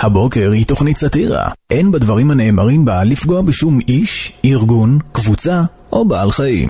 הבוקר היא תוכנית סאטירה. אין בדברים הנאמרים בה לפגוע בשום איש, ארגון, קבוצה או בעל חיים.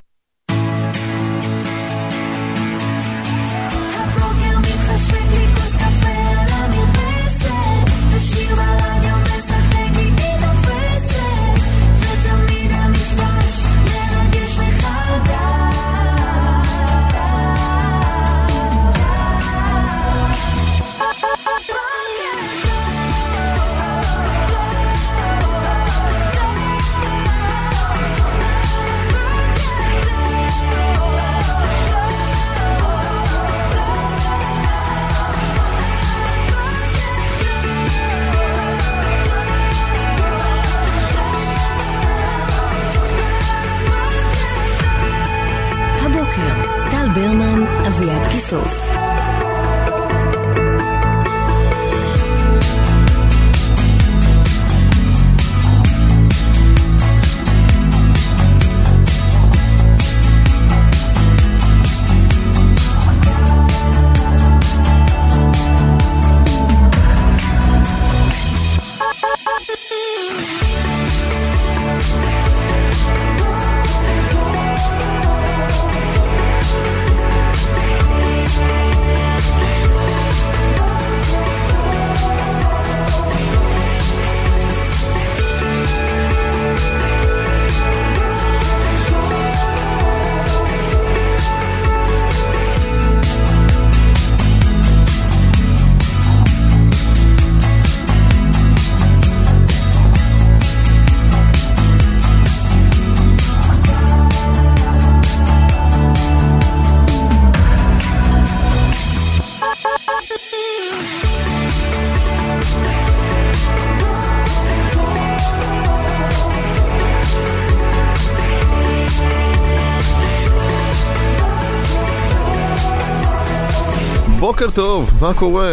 מה קורה?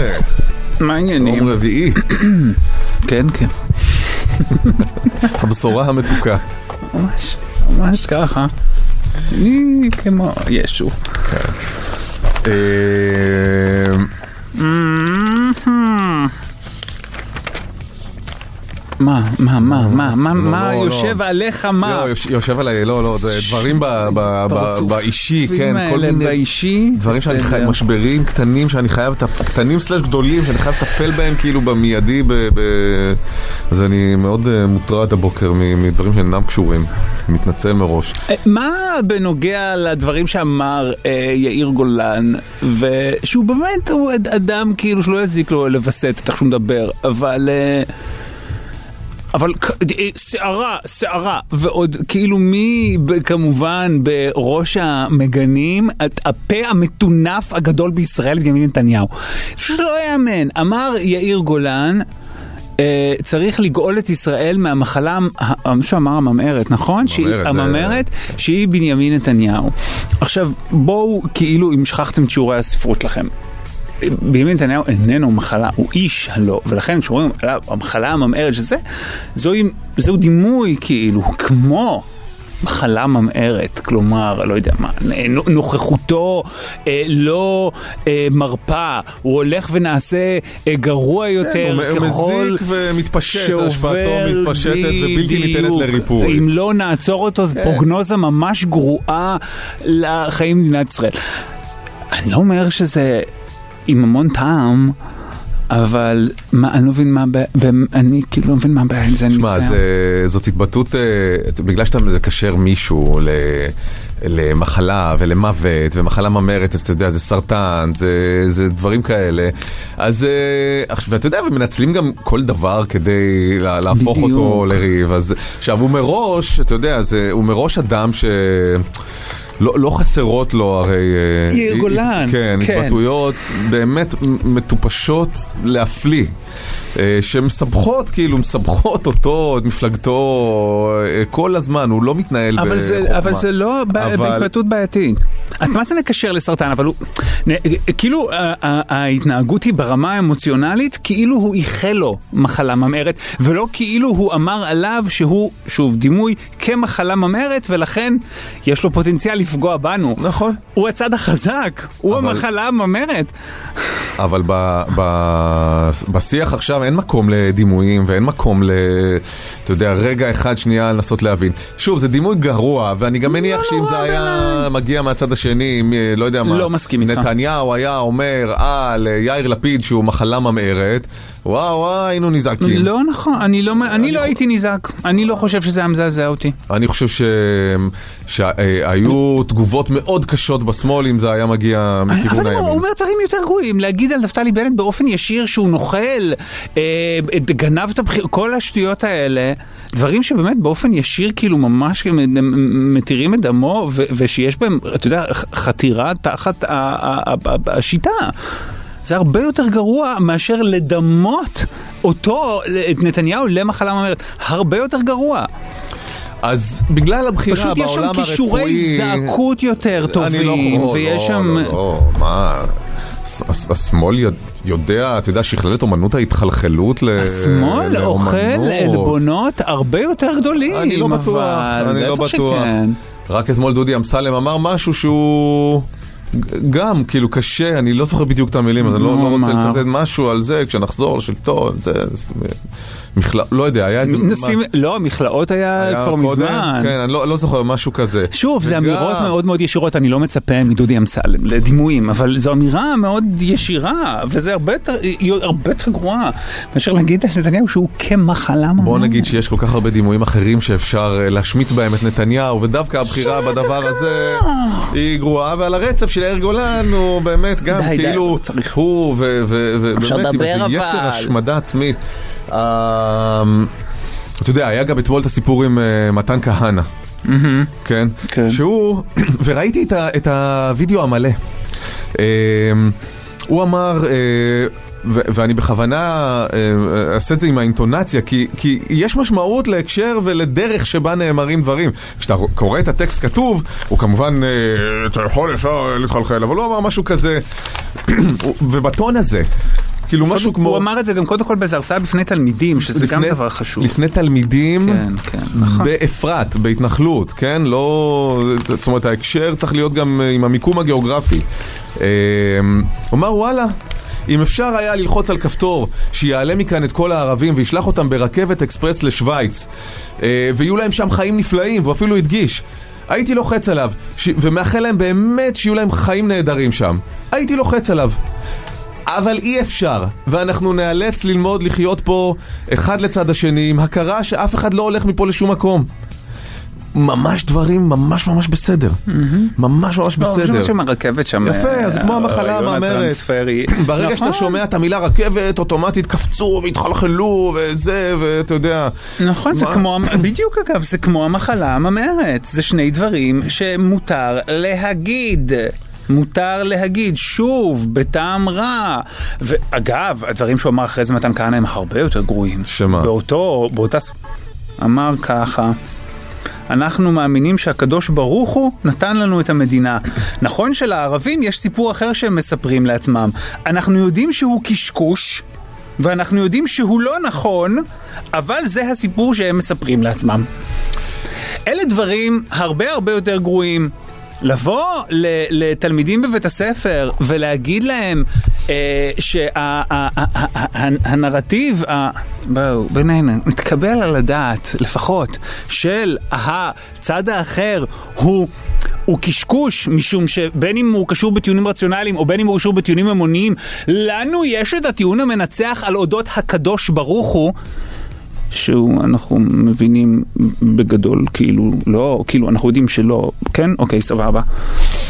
מה העניינים? יום רביעי, כן, כן. הבשורה המתוקה. ממש, ממש ככה. אני כמו ישו. מה, מה, מה, מה, לא, מה לא, יושב לא. עליך, מה? לא, יוש- יושב עליי, לא, לא, זה דברים באישי, כן, כל מיני דברים שאני בסדר. חי, משברים קטנים שאני חייב, קטנים סלש גדולים, שאני חייב לטפל בהם כאילו במיידי, אז אני מאוד אה, מוטרד הבוקר מדברים שאינם קשורים, מתנצל מראש. אה, מה בנוגע לדברים שאמר אה, יאיר גולן, ושהוא באמת הוא אדם כאילו שלא יזיק לו לווסת את איך שהוא מדבר, אבל... אה, אבל אה, סערה, סערה, ועוד כאילו מי כמובן בראש המגנים, הפה המטונף הגדול בישראל, בנימין נתניהו. פשוט לא יאמן. אמר יאיר גולן, אה, צריך לגאול את ישראל מהמחלה, ה- מה שאמר הממארת, נכון? שהיא- הממארת, זה- הממארת, שהיא בנימין נתניהו. עכשיו, בואו, כאילו, אם שכחתם את שיעורי הספרות לכם. בנימין נתניהו איננו מחלה, הוא איש הלא, ולכן כשאומרים עליו המחלה הממארת שזה, זוהי, זהו דימוי כאילו, כמו מחלה ממארת, כלומר, לא יודע מה, נוכחותו אה, לא אה, מרפה, הוא הולך ונעשה אה, גרוע יותר הוא ככל מזיק ומתפשט, שעובר השפעתו מתפשטת ובלתי ניתנת. לריפוי. אם לא נעצור אותו, זו כן. פרוגנוזה ממש גרועה לחיים במדינת ישראל. אני לא אומר שזה עם המון טעם, אבל מה, אני לא מבין מה הבעיה, אני כאילו לא מבין מה הבעיה עם זה, אני שמע, מצטער. זה- זאת התבטאות, אה, בגלל שאתה מקשר מישהו ל... למחלה ולמוות ומחלה ממארת, אז אתה יודע, זה סרטן, זה, זה דברים כאלה. אז, אה, ואתה יודע, ומנצלים גם כל דבר כדי לה- להפוך בדיוק. אותו לריב. אז עכשיו, הוא מראש, אתה יודע, זה, הוא מראש אדם ש... לא, לא חסרות לו הרי... אה, יאיר הת- גולן, כן, כן. התבטאויות באמת מטופשות להפליא. אה, שמסבכות, כאילו, מסבכות אותו, את מפלגתו, אה, כל הזמן, הוא לא מתנהל אבל בחוכמה. זה, אבל זה לא אבל- בהתבטאות בעייתית. את מה זה מקשר לסרטן, אבל הוא, כאילו ההתנהגות היא ברמה האמוציונלית, כאילו הוא איחל לו מחלה ממארת, ולא כאילו הוא אמר עליו שהוא, שוב, דימוי כמחלה ממארת, ולכן יש לו פוטנציאל לפגוע בנו. נכון. הוא הצד החזק, הוא אבל- המחלה הממארת. אבל ב, ב, בשיח עכשיו אין מקום לדימויים ואין מקום ל... אתה יודע, רגע אחד שנייה לנסות להבין. שוב, זה דימוי גרוע, ואני גם מניח שאם זה היה מגיע מהצד השני, מ- לא יודע מה, לא מסכים איתך. נתניהו היה אומר על יאיר לפיד שהוא מחלה ממארת, וואו וואו, היינו נזעקים. לא נכון, אני לא, אני לא הייתי נזעק, אני לא חושב שזה היה מזעזע אותי. אני חושב ש... שהיו תגובות מאוד קשות בשמאל אם זה היה מגיע מכיוון אבל הוא הימין. אומר דברים יותר גרועים, להגיד על נפתלי בנט באופן ישיר שהוא נוכל, אה, גנב את הבחירות, כל השטויות האלה, דברים שבאמת באופן ישיר כאילו ממש מתירים את דמו, ו- ושיש בהם, אתה יודע, חתירה תחת השיטה. זה הרבה יותר גרוע מאשר לדמות אותו, את נתניהו למחלה ממארת, הרבה יותר גרוע. אז בגלל הבחירה פשוט יש שם בעולם הרפואי... כישורי הזדעקות יותר לא- טובים, לא, ויש לא, שם... לא, לא, מה... הס- הס- השמאל יודע- אתה יודע, שכלל את אומנות ההתחלחלות ל- השמאל לאומנות. אוכל עלבונות הרבה יותר גדולים, אני לא בטוח, אבל אני לא בטוח. רק אתמול דודי אמסלם אמר משהו שהוא... גם, כאילו קשה, אני לא זוכר בדיוק את המילים, אז אני לא, לא רוצה? לצטט משהו על זה, כשנחזור לשלטון, זה... זה מכלל... לא יודע, היה איזה... נשים, לא, מכלאות היה היה כבר קודם? מזמן. כן, אני לא, לא זוכר, משהו כזה. שוב, זה וגם- אמירות מאוד מאוד ישירות, אני לא מצפה מדודי אמסלם לדימויים, אבל זו אמירה מאוד ישירה, וזה הרבה יותר, הרבה יותר גרועה, מאשר להגיד על נתניהו שהוא כמחלה ממש. בוא נגיד שיש כל כך הרבה דימויים אחרים שאפשר אה, להשמיץ בהם את נתניהו, ודווקא הבחירה בדבר הזה היא גרועה, ועל הרצף של יאיר גולן הוא באמת גם די, די, כאילו צריך. הוא ובאמת עם איזה יצר. השמדה עצמית. אה, אתה יודע, היה גם אתמול את הסיפור עם אה, מתן כהנא, כן? כן. שהוא, וראיתי את הוידאו המלא. אה, הוא אמר, אה, ואני בכוונה אה, אעשה את זה עם האינטונציה, כי, כי יש משמעות להקשר ולדרך שבה נאמרים דברים. כשאתה קורא את הטקסט כתוב, הוא כמובן, אתה יכול ישר להתחלחל, אבל הוא אמר משהו כזה, ובטון הזה. כאילו משהו כמו... הוא אמר את זה גם קודם כל באיזו הרצאה בפני תלמידים, שזה גם לפני- דבר חשוב. לפני תלמידים, כן, כן, נכון. באפרת, בהתנחלות, כן? לא... זאת אומרת, ההקשר צריך להיות גם אה, עם המיקום הגיאוגרפי. אה, הוא אמר, וואלה. אם אפשר היה ללחוץ על כפתור שיעלה מכאן את כל הערבים וישלח אותם ברכבת אקספרס לשוויץ אה, ויהיו להם שם חיים נפלאים, והוא אפילו הדגיש הייתי לוחץ עליו ש... ומאחל להם באמת שיהיו להם חיים נהדרים שם הייתי לוחץ עליו אבל אי אפשר, ואנחנו נאלץ ללמוד לחיות פה אחד לצד השני עם הכרה שאף אחד לא הולך מפה לשום מקום. ממש דברים ממש ממש בסדר. ממש ממש לא, בסדר. שם הרכבת שם... יפה, אה, זה כמו המחלה. הטרנספרי. ברגע שאתה נכון. שומע את המילה רכבת, אוטומטית קפצו והתחלחלו וזה, ואתה יודע. נכון, זה? כמו, בדיוק אגב, זה כמו המחלה הממארת. זה שני דברים שמותר להגיד. מותר להגיד, שוב, בטעם רע. ואגב, הדברים שהוא אמר אחרי זה מתן כהנא הם הרבה יותר גרועים. שמה? באותו, באותה... אמר ככה. אנחנו מאמינים שהקדוש ברוך הוא נתן לנו את המדינה. נכון שלערבים יש סיפור אחר שהם מספרים לעצמם. אנחנו יודעים שהוא קשקוש, ואנחנו יודעים שהוא לא נכון, אבל זה הסיפור שהם מספרים לעצמם. אלה דברים הרבה הרבה יותר גרועים. לבוא לתלמידים בבית הספר ולהגיד להם אה, שהנרטיב, בואו, בינינו, מתקבל על הדעת לפחות, של הצד האחר הוא... הוא קשקוש, משום שבין אם הוא קשור בטיעונים רציונליים או בין אם הוא קשור בטיעונים המוניים, לנו יש את הטיעון המנצח על אודות הקדוש ברוך הוא, שהוא, אנחנו מבינים בגדול, כאילו, לא, כאילו, אנחנו יודעים שלא, כן? אוקיי, סבבה.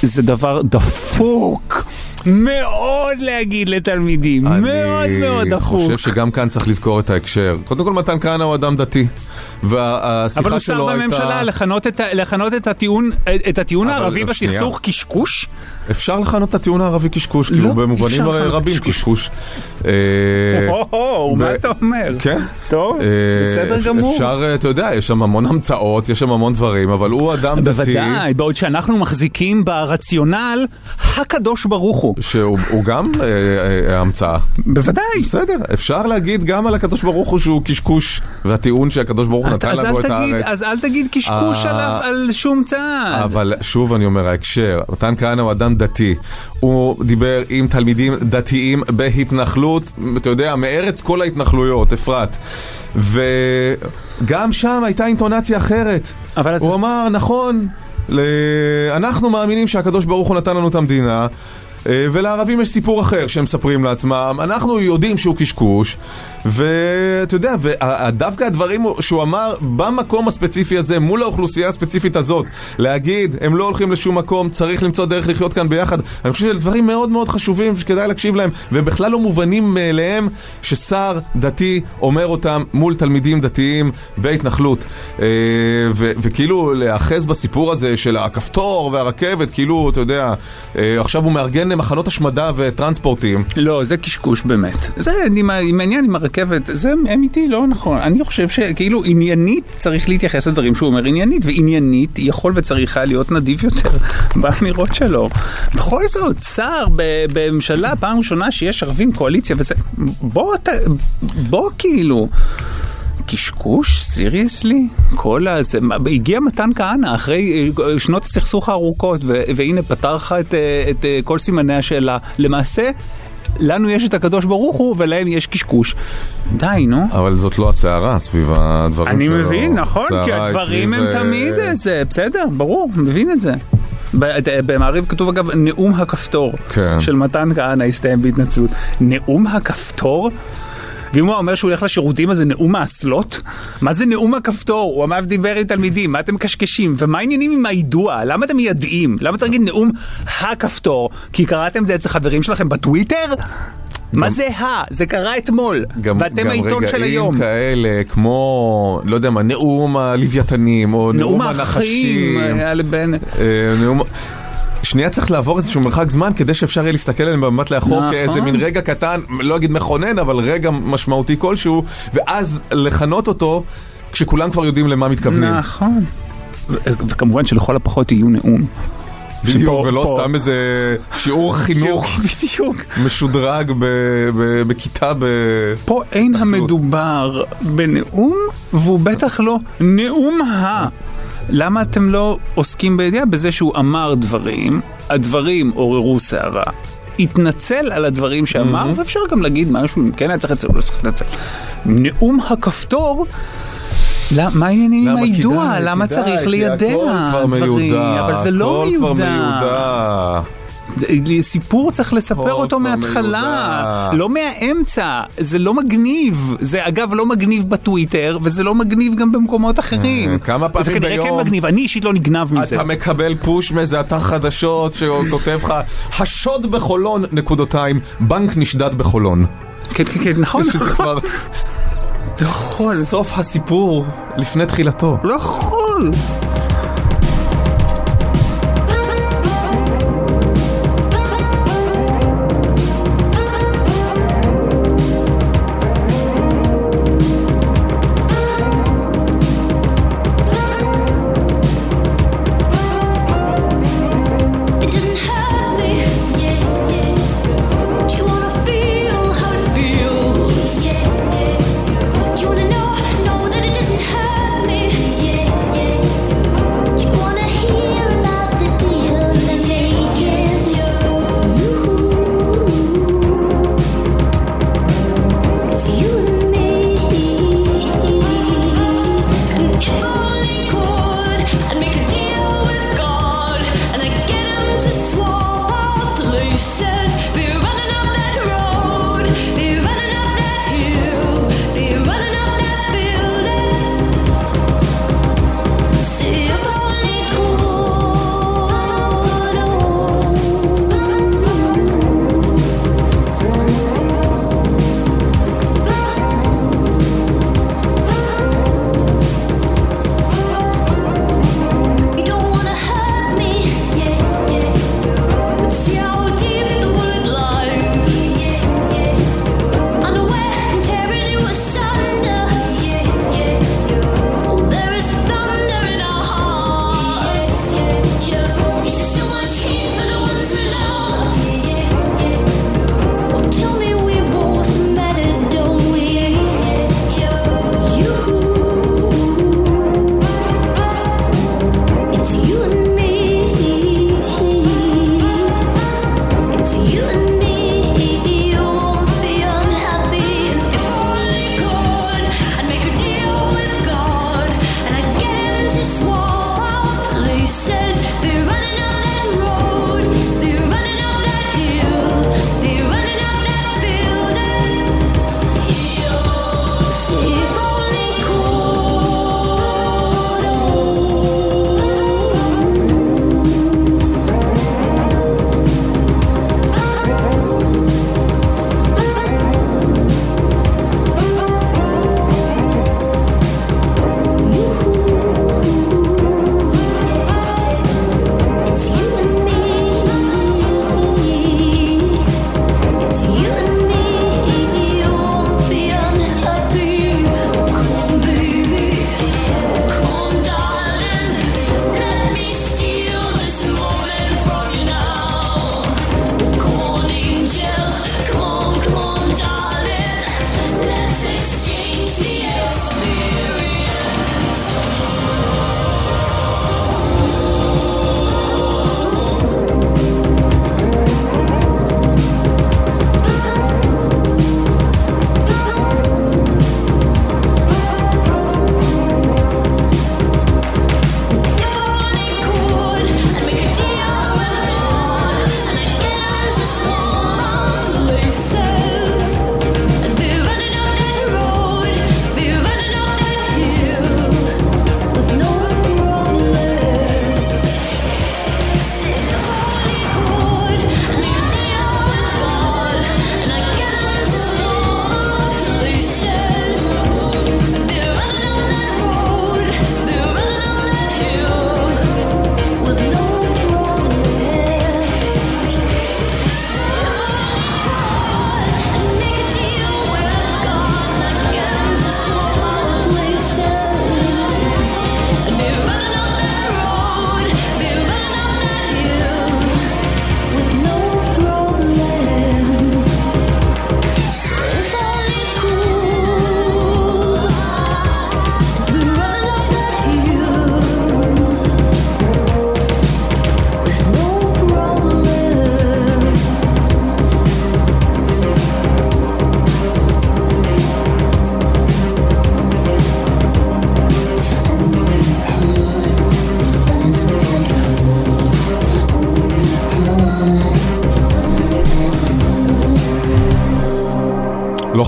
זה דבר דפוק. מאוד להגיד לתלמידים, מאוד מאוד אני דחוף. חושב שגם כאן צריך לזכור את ההקשר. קודם כל, מתן כהנא הוא אדם דתי. אבל והשיחה הוא שר שלו הייתה... בממשלה לכנות את לכנות את הטיעון את הטיעון אבל הערבי. בסכסוך קשקוש? אפשר לכנות את הטיעון הערבי קשקוש, כי לא, הוא במובנים רבים קשקוש. אה, הו-הו, מה אתה אומר? כן. טוב, אה, בסדר גמור. אפשר, אה, אתה יודע, יש שם המון המצאות, יש שם המון דברים, אבל הוא אדם דתי. בוודאי, בעוד שאנחנו מחזיקים ברציונל הקדוש ברוך הוא. שהוא הוא גם אה, אה, המצאה. בוודאי. בסדר, אפשר להגיד גם על הקדוש ברוך הוא שהוא קשקוש, והטיעון שהקדוש ברוך הוא נתן לנו את הארץ. אז אל תגיד קשקוש אה, על שום צעד. אבל שוב אני אומר, ההקשר, מתן כהנא הוא אדם דתי. הוא דיבר עם תלמידים דתיים בהתנחלות, אתה יודע, מארץ כל ההתנחלויות, אפרת. וגם שם הייתה אינטונציה אחרת. הוא אמר, נכון, אנחנו מאמינים שהקדוש ברוך הוא נתן לנו את המדינה. אה, ולערבים יש סיפור אחר שהם מספרים לעצמם, אנחנו יודעים שהוא קשקוש, ואתה יודע, ודווקא הדברים שהוא אמר במקום הספציפי הזה, מול האוכלוסייה הספציפית הזאת, להגיד, הם לא הולכים לשום מקום, צריך למצוא דרך לחיות כאן ביחד, אני חושב שזה דברים מאוד מאוד חשובים שכדאי להקשיב להם, והם בכלל לא מובנים מאליהם ששר דתי אומר אותם מול תלמידים דתיים בהתנחלות. אה, ו- וכאילו להיאחז בסיפור הזה של הכפתור והרכבת, כאילו, אתה יודע, אה, עכשיו הוא מארגן מחנות השמדה וטרנספורטים. לא, זה קשקוש באמת. זה ה- עם הרכבת, זה אמיתי, לא נכון. אני חושב שכאילו עניינית צריך להתייחס לדברים שהוא אומר עניינית, ועניינית יכול וצריך היה להיות נדיב יותר באמירות שלו. בכל זאת, שר בממשלה, פעם ראשונה שיש ערבים קואליציה וזה, בוא, אתה, בוא כאילו. קשקוש? סיריוסלי? כל הזה, הגיע מתן כהנא אחרי אה, שנות הסכסוך הארוכות והנה פתר לך את, אה, את אה, כל סימני השאלה. למעשה, לנו יש את הקדוש ברוך הוא ולהם יש קשקוש. די, נו. אבל זאת לא הסערה סביב הדברים אני שלו. מבין, נכון, כי הדברים הם אה, תמיד איזה, בסדר, ברור, מבין את זה. במעריב כתוב אגב נאום הכפתור כן. של מתן כהנא הסתיים בהתנצלות. נאום הכפתור? ואם הוא אומר שהוא הולך לשירותים אז זה נאום האסלות? מה זה נאום הכפתור? הוא אמר דיבר עם תלמידים, מה אתם מקשקשים? ומה העניינים עם היידוע? למה אתם מיידעים? למה צריך להגיד נאום הכפתור? כי קראתם את זה אצל חברים שלכם בטוויטר? מה זה ה? זה קרה אתמול, גם, ואתם גם העיתון של היום. רגעים כאלה, כמו, לא יודע מה, נאום הלוויתנים, או נאום, נאום האחים הנחשים. היה לבנט. אה, נאום... שנייה צריך לעבור איזשהו מרחק זמן כדי שאפשר יהיה להסתכל עליהם במבט לאחור נכון. כאיזה מין רגע קטן, לא אגיד מכונן, אבל רגע משמעותי כלשהו, ואז לכנות אותו כשכולם כבר יודעים למה מתכוונים. נכון. וכמובן שלכל הפחות יהיו נאום. בדיוק, ולא פה- סתם איזה שיעור חינוך בדיוק. משודרג ב- ב- בכיתה ב... פה אין המדובר בנאום, והוא בטח לא נאום ה... למה אתם לא עוסקים בידיעה בזה שהוא אמר דברים, הדברים עוררו סערה, התנצל על הדברים שאמר, ואפשר גם להגיד משהו, אם כן היה צריך לצאת לא צריך להתנצל. נאום הכפתור, למה- מה העניינים עם היידוע? למה כדאי, צריך ליידע כבר דברים? מיודע, אבל זה לא הכל כבר מיודע. סיפור צריך לספר אותו מההתחלה. לא מהאמצע, זה לא מגניב, זה אגב לא מגניב בטוויטר, וזה לא מגניב גם במקומות אחרים. אה, כמה פעמים זה כנראה ביום כן מגניב, אני אישית לא נגנב מזה. אתה מקבל פוש מאיזה אתר חדשות שכותב לך השוד בחולון, נקודותיים, בנק נשדד בחולון. כן, כן, כן, נכון, שזה כבר לא יכול, סוף הסיפור לפני תחילתו. לא יכול.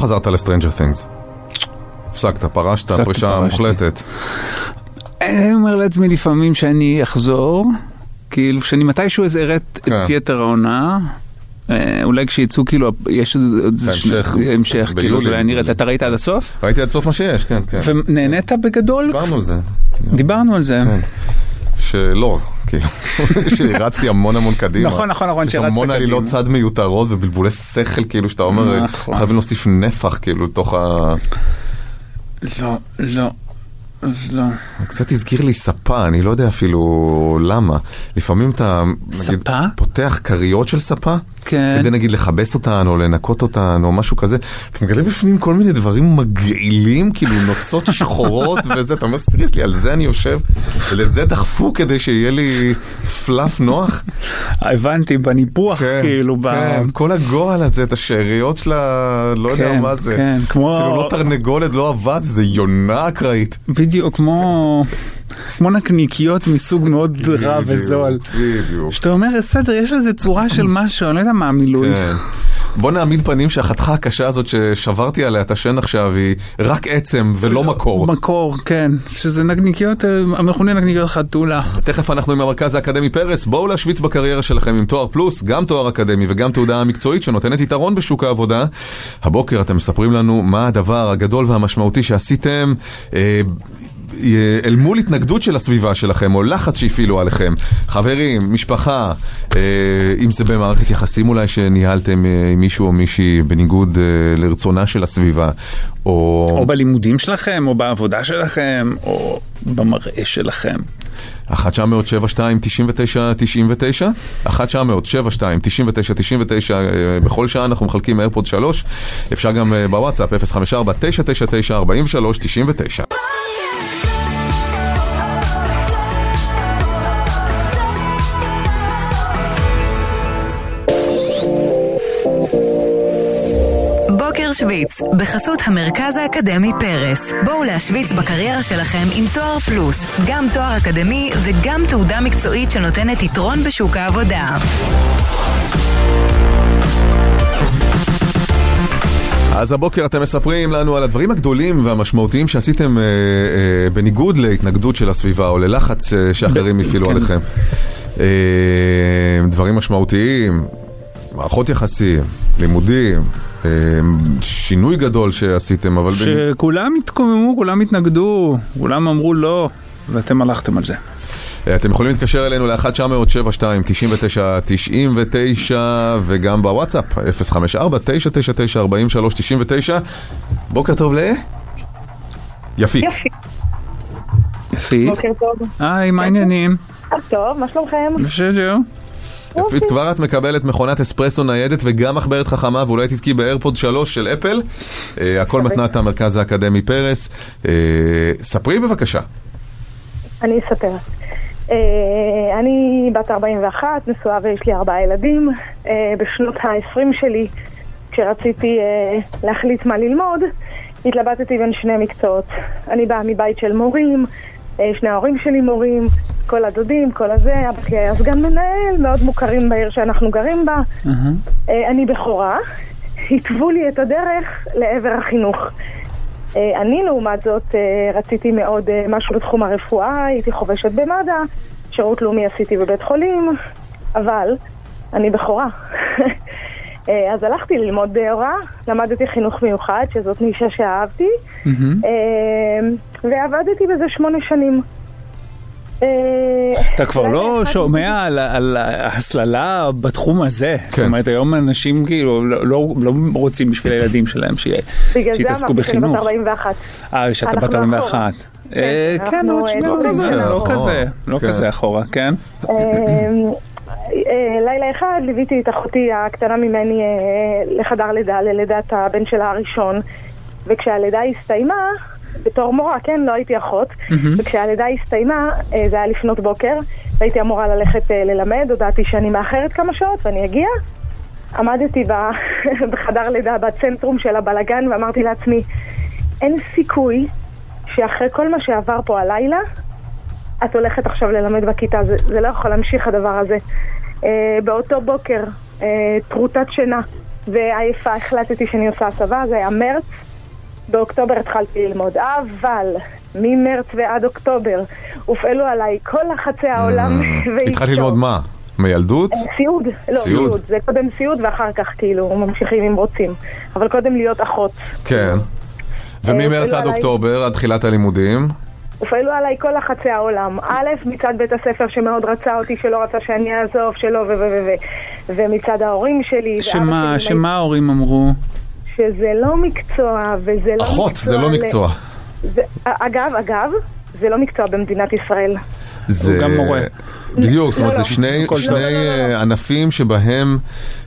חזרת ל Stranger Things. הפסקת, פרשת, פרישה. מוחלטת. אני אומר לעצמי לפעמים שאני אחזור, כאילו שאני מתישהו איזה אראה את כן. יתר העונה. אה, אולי כשיצאו כאילו, יש עוד. שני- המשך, כאילו. אז אולי אני זה. אתה ראית עד הסוף? ראיתי עד סוף מה שיש, כן, כן. ונהנית בגדול? דיברנו על זה. דיברנו על זה. כן. שלא, כאילו, שרצתי המון המון קדימה. נכון, נכון, נכון, יש שרצת המון עלילות קדימה. צד מיותרות ובלבולי שכל, כאילו, שאתה אומר, נכון. חייבים להוסיף נפח, כאילו, לתוך ה... לא, לא, אז לא. קצת הזכיר לי ספה, אני לא יודע אפילו למה. לפעמים אתה, נגיד? פותח כריות של ספה, כן. כדי נגיד לכבס אותן או לנקות אותן או משהו כזה, אתה מגלה בפנים כל מיני דברים מגעילים, כאילו נוצות שחורות וזה, אתה אומר, סיריוסלי, על זה אני יושב, ולאת זה דחפו כדי שיהיה לי פלאף נוח. הבנתי, בניפוח, כאילו, ב... כן, כל הגועל הזה, את השאריות של ה... לא יודע כן, מה זה. כן, כמו- אפילו לא תרנגולת, לא אבז, זה יונה אקראית. בדיוק, כמו... כמו נקניקיות מסוג מאוד רע וזול. בדיוק. שאתה אומר, בסדר, יש לזה צורה של משהו, אני לא יודע מה המילוי. כן. בוא נעמיד פנים שהחתיכה הקשה הזאת ששברתי עליה את השן עכשיו היא רק עצם ולא מקור. מקור, כן. שזה נקניקיות, אה, המכונה נקניקיות חתולה. תכף אנחנו עם המרכז האקדמי פרס, בואו להשוויץ בקריירה שלכם עם תואר פלוס, גם תואר אקדמי וגם תעודה מקצועית שנותנת יתרון בשוק העבודה. הבוקר אתם מספרים לנו מה הדבר הגדול והמשמעותי שעשיתם. אה, אל מול התנגדות של הסביבה שלכם, או לחץ שהפעילו עליכם, חברים, משפחה, אה, אם זה במערכת יחסים אולי שניהלתם אה, עם מישהו או מישהי בניגוד אה, לרצונה של הסביבה, או... או בלימודים שלכם, או בעבודה שלכם, או במראה שלכם. 1 900 72 99 99 1 900 72 99 99 בכל שעה אנחנו מחלקים איירפוד 3 אפשר גם בוואטסאפ 054 999 43 99 להשוויץ, בחסות המרכז האקדמי פרס. בואו להשוויץ בקריירה שלכם עם תואר פלוס, גם תואר אקדמי וגם תעודה מקצועית שנותנת יתרון בשוק העבודה. אז הבוקר אתם מספרים לנו על הדברים הגדולים והמשמעותיים שעשיתם אה, אה, בניגוד להתנגדות של הסביבה או ללחץ אה, שאחרים הפעילו כן. עליכם. אה, דברים משמעותיים, מערכות יחסים, לימודים, אה, שינוי גדול שעשיתם, אבל... שכולם התקוממו, כולם התנגדו, כולם אמרו לא, ואתם הלכתם על זה. אה, אתם יכולים להתקשר אלינו ל-1972-99-99 וגם בוואטסאפ 054-999-4399 בוקר טוב ל... יפית. יופי, יפית. בוקר טוב. היי, מה העניינים? טוב, מה שלומכם? בסדר. יפית, כבר את מקבלת מכונת אספרסו ניידת וגם מחברת חכמה ואולי תזכי באיירפוד 3 של אפל. אה, הכל מתנת המרכז האקדמי פרס. אה, ספרי בבקשה. אני אספר. אה, אני בת 41, נשואה ויש לי ארבעה ילדים. בשנות ה-20 שלי, כשרציתי להחליט מה ללמוד, התלבטתי בין שני מקצועות. אני באה מבית של מורים, שני ההורים שלי מורים, כל הדודים, כל הזה, אבא שלי היה סגן מנהל, מאוד מוכרים בעיר שאנחנו גרים בה. אה, אני בכורה, התוו לי את הדרך לעבר החינוך. אה, אני לעומת זאת אה, רציתי מאוד משהו בתחום הרפואה, הייתי חובשת במד"א, שירות לאומי עשיתי בבית חולים, אבל אני בכורה. אז הלכתי ללמוד אה, הוראה, למדתי חינוך מיוחד, שזאת נישה שאהבתי, אה, ועבדתי בזה שמונה שנים. אתה כבר לא שומע על, על ההסללה בתחום הזה. זאת כן. אומרת, היום אנשים כאילו לא, לא, לא רוצים בשביל הילדים שלהם שיהיה- בגלל זה שיתעסקו אמרתי שאני בת בחינוך. 41. אה, שאתה בת אנחנו 41. כן, אה, כן, עוד אה, לא הורים, כזה, כן, לא. כזה, לא כן. כזה אחורה, כן? אה, אה, לילה אחד ליוויתי את אחותי הקטנה ממני לחדר לידה, ללידת הבן שלה הראשון, וכשהלידה הסתיימה, בתור מורה, כן, לא הייתי אחות, וכשהלידה הסתיימה, אה, זה היה לפנות בוקר, והייתי אמורה ללכת אה, ללמד, הודעתי שאני מאחרת כמה שעות ואני אגיע. עמדתי בחדר לידה בצנטרום של הבלגן ואמרתי לעצמי, אין סיכוי שאחרי כל מה שעבר פה הלילה, את הולכת עכשיו ללמד בכיתה, זה, זה לא יכול להמשיך הדבר הזה. אה, באותו בוקר, אה, טרוטת שינה, ועייפה החלטתי שאני עושה הסבה, זה היה מרץ. באוקטובר התחלתי ללמוד, אבל ממרץ ועד אוקטובר הופעלו עליי כל לחצי העולם ואשתו. Mm. התחלתי ללמוד מה? מילדות? אה, סיעוד, לא, סיעוד. זה קודם סיעוד ואחר כך כאילו ממשיכים אם רוצים. אבל קודם להיות אחות. כן. וממרץ עד אוקטובר, עד תחילת הלימודים. הופעלו עליי כל לחצי העולם. א', מצד בית הספר שמאוד רצה אותי, שלא רצה שאני אעזוב, שלא ו... ו... ו... ומצד ההורים שלי. שמה, שלי, שמה ההורים אמרו? שזה לא מקצוע, וזה לא אחות, מקצוע... זה לא ל- מקצוע. זה, אגב, אגב, זה לא מקצוע במדינת ישראל. זה... גם מורה. בדיוק, זאת אומרת, לא, זה לא. שני. לא, לא, לא, לא. אה, ענפים שבהם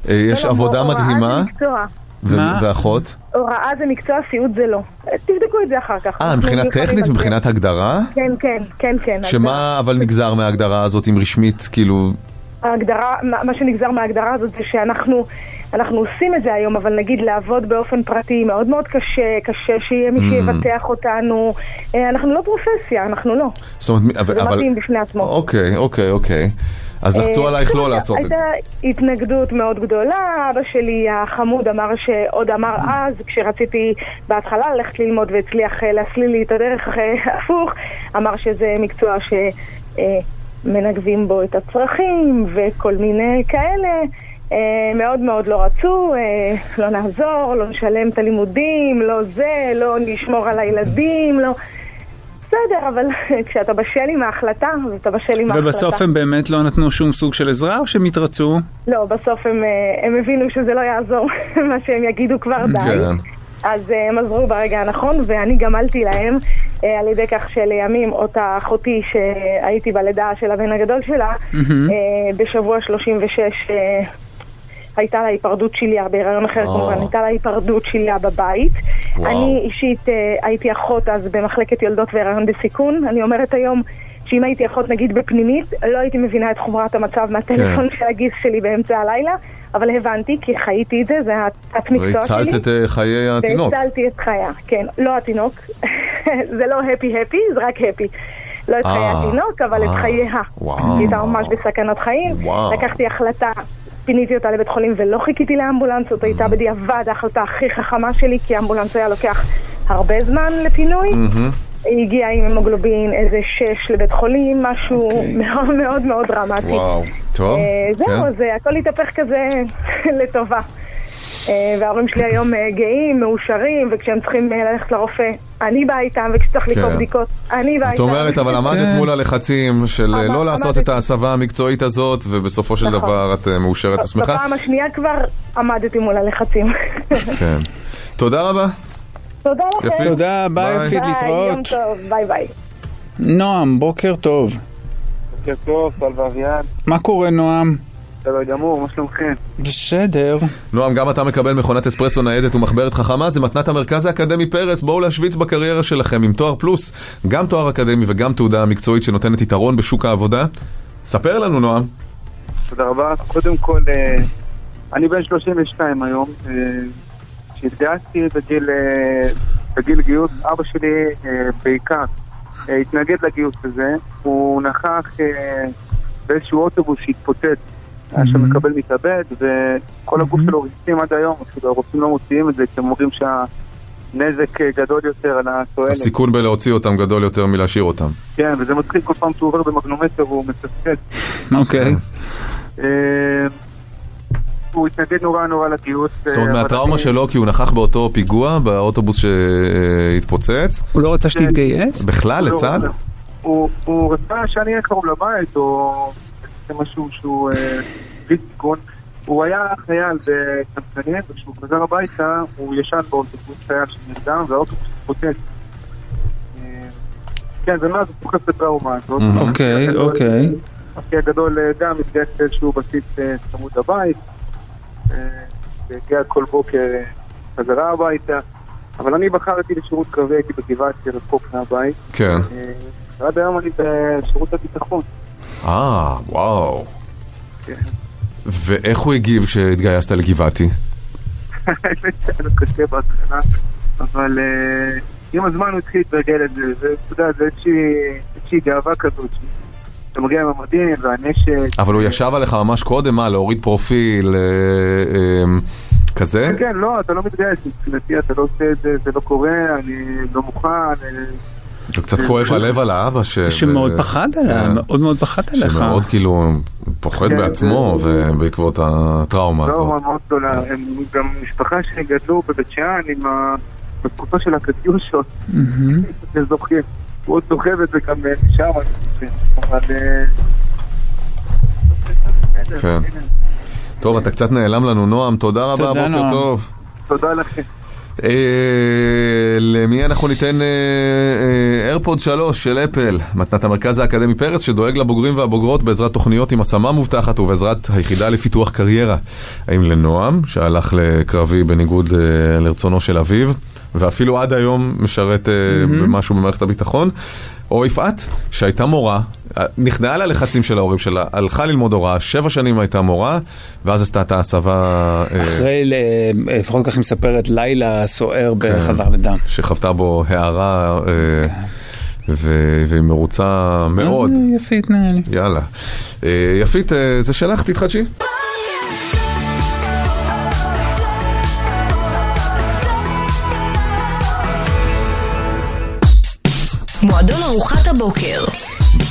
אה, יש לא, לא, עבודה הוראה מדהימה. זה מקצוע. ו- מה? ואחות? הוראה זה מקצוע, סיעוד זה לא. תבדקו את זה אחר כך. אה, מבחינה טכנית. מבחינת הגדרה? כן, כן, כן, כן. שמה אבל נגזר מההגדרה הזאת, אם רשמית, כאילו... ההגדרה, מה מה שנגזר מההגדרה הזאת זה שאנחנו אנחנו עושים את זה היום, אבל נגיד לעבוד באופן פרטי מאוד מאוד קשה, קשה שיהיה מי Mm. שיבטח אותנו. אה, אנחנו לא פרופסיה, אנחנו לא. זאת אומרת, אבל... זה מדהים בפני עצמו. אוקיי, אוקיי, אוקיי. אז לחצו אה, עלייך לא הייתה- לעשות את זה. הייתה התנגדות מאוד גדולה, אבא שלי החמוד אמר שעוד אמר אז, כשרציתי בהתחלה ללכת ללמוד והצליח אה, להסליל לי את הדרך הפוך, אמר שזה מקצוע שמנגבים בו את הצרכים וכל מיני כאלה. אה, מאוד מאוד לא רצו, אה, לא נעזור, לא נשלם את הלימודים, לא זה, לא נשמור על הילדים, לא... בסדר, אבל כשאתה בשל עם ההחלטה, ואתה בשל עם ההחלטה. ובסוף הם באמת לא נתנו שום סוג של עזרה, או שהם התרצו? לא, בסוף הם, אה, הם הבינו שזה לא יעזור, מה שהם יגידו כבר די. כן. אז הם עזרו ברגע הנכון, ואני גמלתי להם על ידי כך שלימים אותה אחותי שהייתי בלידה של הבן הגדול שלה, בשבוע 36 אה, הייתה לה היפרדות שליה, בהיריון אחר אה. כמובן, הייתה לה היפרדות שליה בבית. וואו. אני אישית אה, הייתי אחות אז במחלקת יולדות והיריון בסיכון. אני אומרת היום שאם הייתי אחות נגיד בפנימית, לא הייתי מבינה את חומרת המצב מהטלפון של הגיס שלי באמצע הלילה, אבל הבנתי כי חייתי את זה, זה התת מקצוע שלי. והצלת את אה, חיי התינוק. והצלתי את חייה, כן. לא התינוק, זה לא הפי הפי, זה רק הפי. לא את חיי אה, התינוק, אבל את חייה. היא הייתה ממש בסכנת חיים. לקחתי החלטה, פיניתי אותה לבית חולים ולא חיכיתי לאמבולנס, זאת הייתה בדיעבד ההחלטה הכי חכמה שלי, כי האמבולנס היה לוקח הרבה זמן לפינוי. מהמם. היא הגיעה עם המוגלובין איזה שש לבית חולים, משהו אוקיי. מאוד מאוד מאוד דרמטי. וואו. טוב. אה, זהו, כן. אז אה, הכל התהפך כזה לטובה. אה, וההורים שלי היום אה, גאים, מאושרים, וכשהם צריכים אה, ללכת לרופא, אני באה איתם, וכשצריך לקרוא כן. בדיקות, אני באה איתם. אומרת, אבל עמדת כן. מול הלחצים של עמד- לא לעשות עמדתי. את ההסבה המקצועית הזאת, ובסופו של נכון. דבר את מאושרת ושמחה. בפעם השנייה כבר עמדתי מול הלחצים. כן. תודה רבה. תודה לכם. תודה, ביי ביי, להתראות. יום טוב, ביי ביי. נועם, בוקר טוב. בוקר טוב, טל ואביעד, מה קורה, נועם? בסדר גמור, מה שלומכם? בסדר. נועם, גם אתה מקבל מכונת אספרסו ניידת ומחברת חכמה, זה מתנת המרכז האקדמי פרס, בואו להשוויץ בקריירה שלכם עם תואר פלוס, גם תואר אקדמי וגם תעודה מקצועית שנותנת יתרון בשוק העבודה. ספר לנו, נועם. תודה רבה. קודם כל, אה, אני בן 32 היום. אה, כשהתגייסתי בגיל, אה, בגיל גיוס, אבא שלי בעיקר התנגד לגיוס הזה. הוא נכח באיזשהו אוטובוס שהתפוצץ. היה שם מקבל מתאבד, וכל הגוף שלו ריצים עד היום, אפילו הרופאים לא מוציאים את זה, כי הם אומרים שהנזק אה, גדול יותר על התועלת. הסיכון בלהוציא אותם גדול יותר מלהשאיר אותם. כן, וזה מצחיק כל פעם שהוא עובר במגנומטר הוא מצפצף. אוקיי. אה, הוא התנגד נורא נורא לגיוס. זאת אומרת, אה, מהטראומה שלו, כי הוא נכח באותו פיגוע, באוטובוס שהתפוצץ, הוא לא רצה שתתגייס? בכלל לא לצה"ל? הוא רצה שאני אהיה קרוב לבית, או זה משהו שהוא אה, בלי סיכון. הוא היה חייל בקמצנים, וכשהוא חזר הביתה, הוא ישן באוטובוס, חייל שנרדם, והאוטובוס התפוצץ. אה, כן, ומאז הוא סוחב את הטראומה הזאת. אוקיי, אוקיי. אחי הגדול אה, גם התגייס לאיזשהו בסיס צמוד לבית, אה, והגיע כל בוקר חזרה הביתה, אבל אני בחרתי לשירות קרבי, הייתי בגבעתי רחוק מהבית, כן. ועד היום אני בשירות הביטחון. אה, וואו. כן. ואיך הוא הגיב כשהתגייסת לגבעתי? האמת שהיה לו קשה בהתחלה, אבל אה, עם הזמן הוא התחיל להתרגל את זה, ואתה יודע, זה איזושהי גאווה כזאת, אתה מגיע עם המדים והנשק. אבל הוא ישב עליך ממש קודם, מה, להוריד פרופיל, אה, אה, כזה? כן, לא, אתה לא מתגייס, מבחינתי אתה לא עושה את זה, זה לא קורה, אני לא מוכן. קצת כואב הלב על האבא ש... שמאוד פחד עליה, כן. מאוד מאוד פחד עליך. שמאוד כאילו פוחד כן, בעצמו ובעקבות הטראומה הזאת. טראומה מאוד גדולה. הם גם משפחה שגדלו בבית שאן עם ה... בתקופה של הקטיושות. הוא עוד זוכר את זה גם אה, שם, אני חושב. אבל... אה, כן. טוב, אתה קצת נעלם לנו, נועם, תודה רבה, בוקר. טוב. תודה לכם. אה, למי אנחנו ניתן איירפוד 3 של אפל, מתנת המרכז האקדמי פרס, שדואג לבוגרים והבוגרות בעזרת תוכניות עם השמה מובטחת ובעזרת היחידה לפיתוח קריירה. האם לנועם, שהלך לקרבי בניגוד אה, לרצונו של אביו, ואפילו עד היום משרת אה, במשהו במערכת הביטחון, או יפעת, שהייתה מורה, אה, נכנעה ללחצים של ההורים שלה, הלכה ללמוד הוראה, שבע שנים הייתה מורה, ואז עשתה את ההסבה... אה, אחרי, לפחות כך היא מספרת, לילה סוער כן. בחדר לידה. שחוותה בו הערה אה, ו- והיא מרוצה מאוד. אז יפית נראה לי. יאללה. אה, יפית, אה, זה שלך, תתחדשי. מועדון ארוחת הבוקר.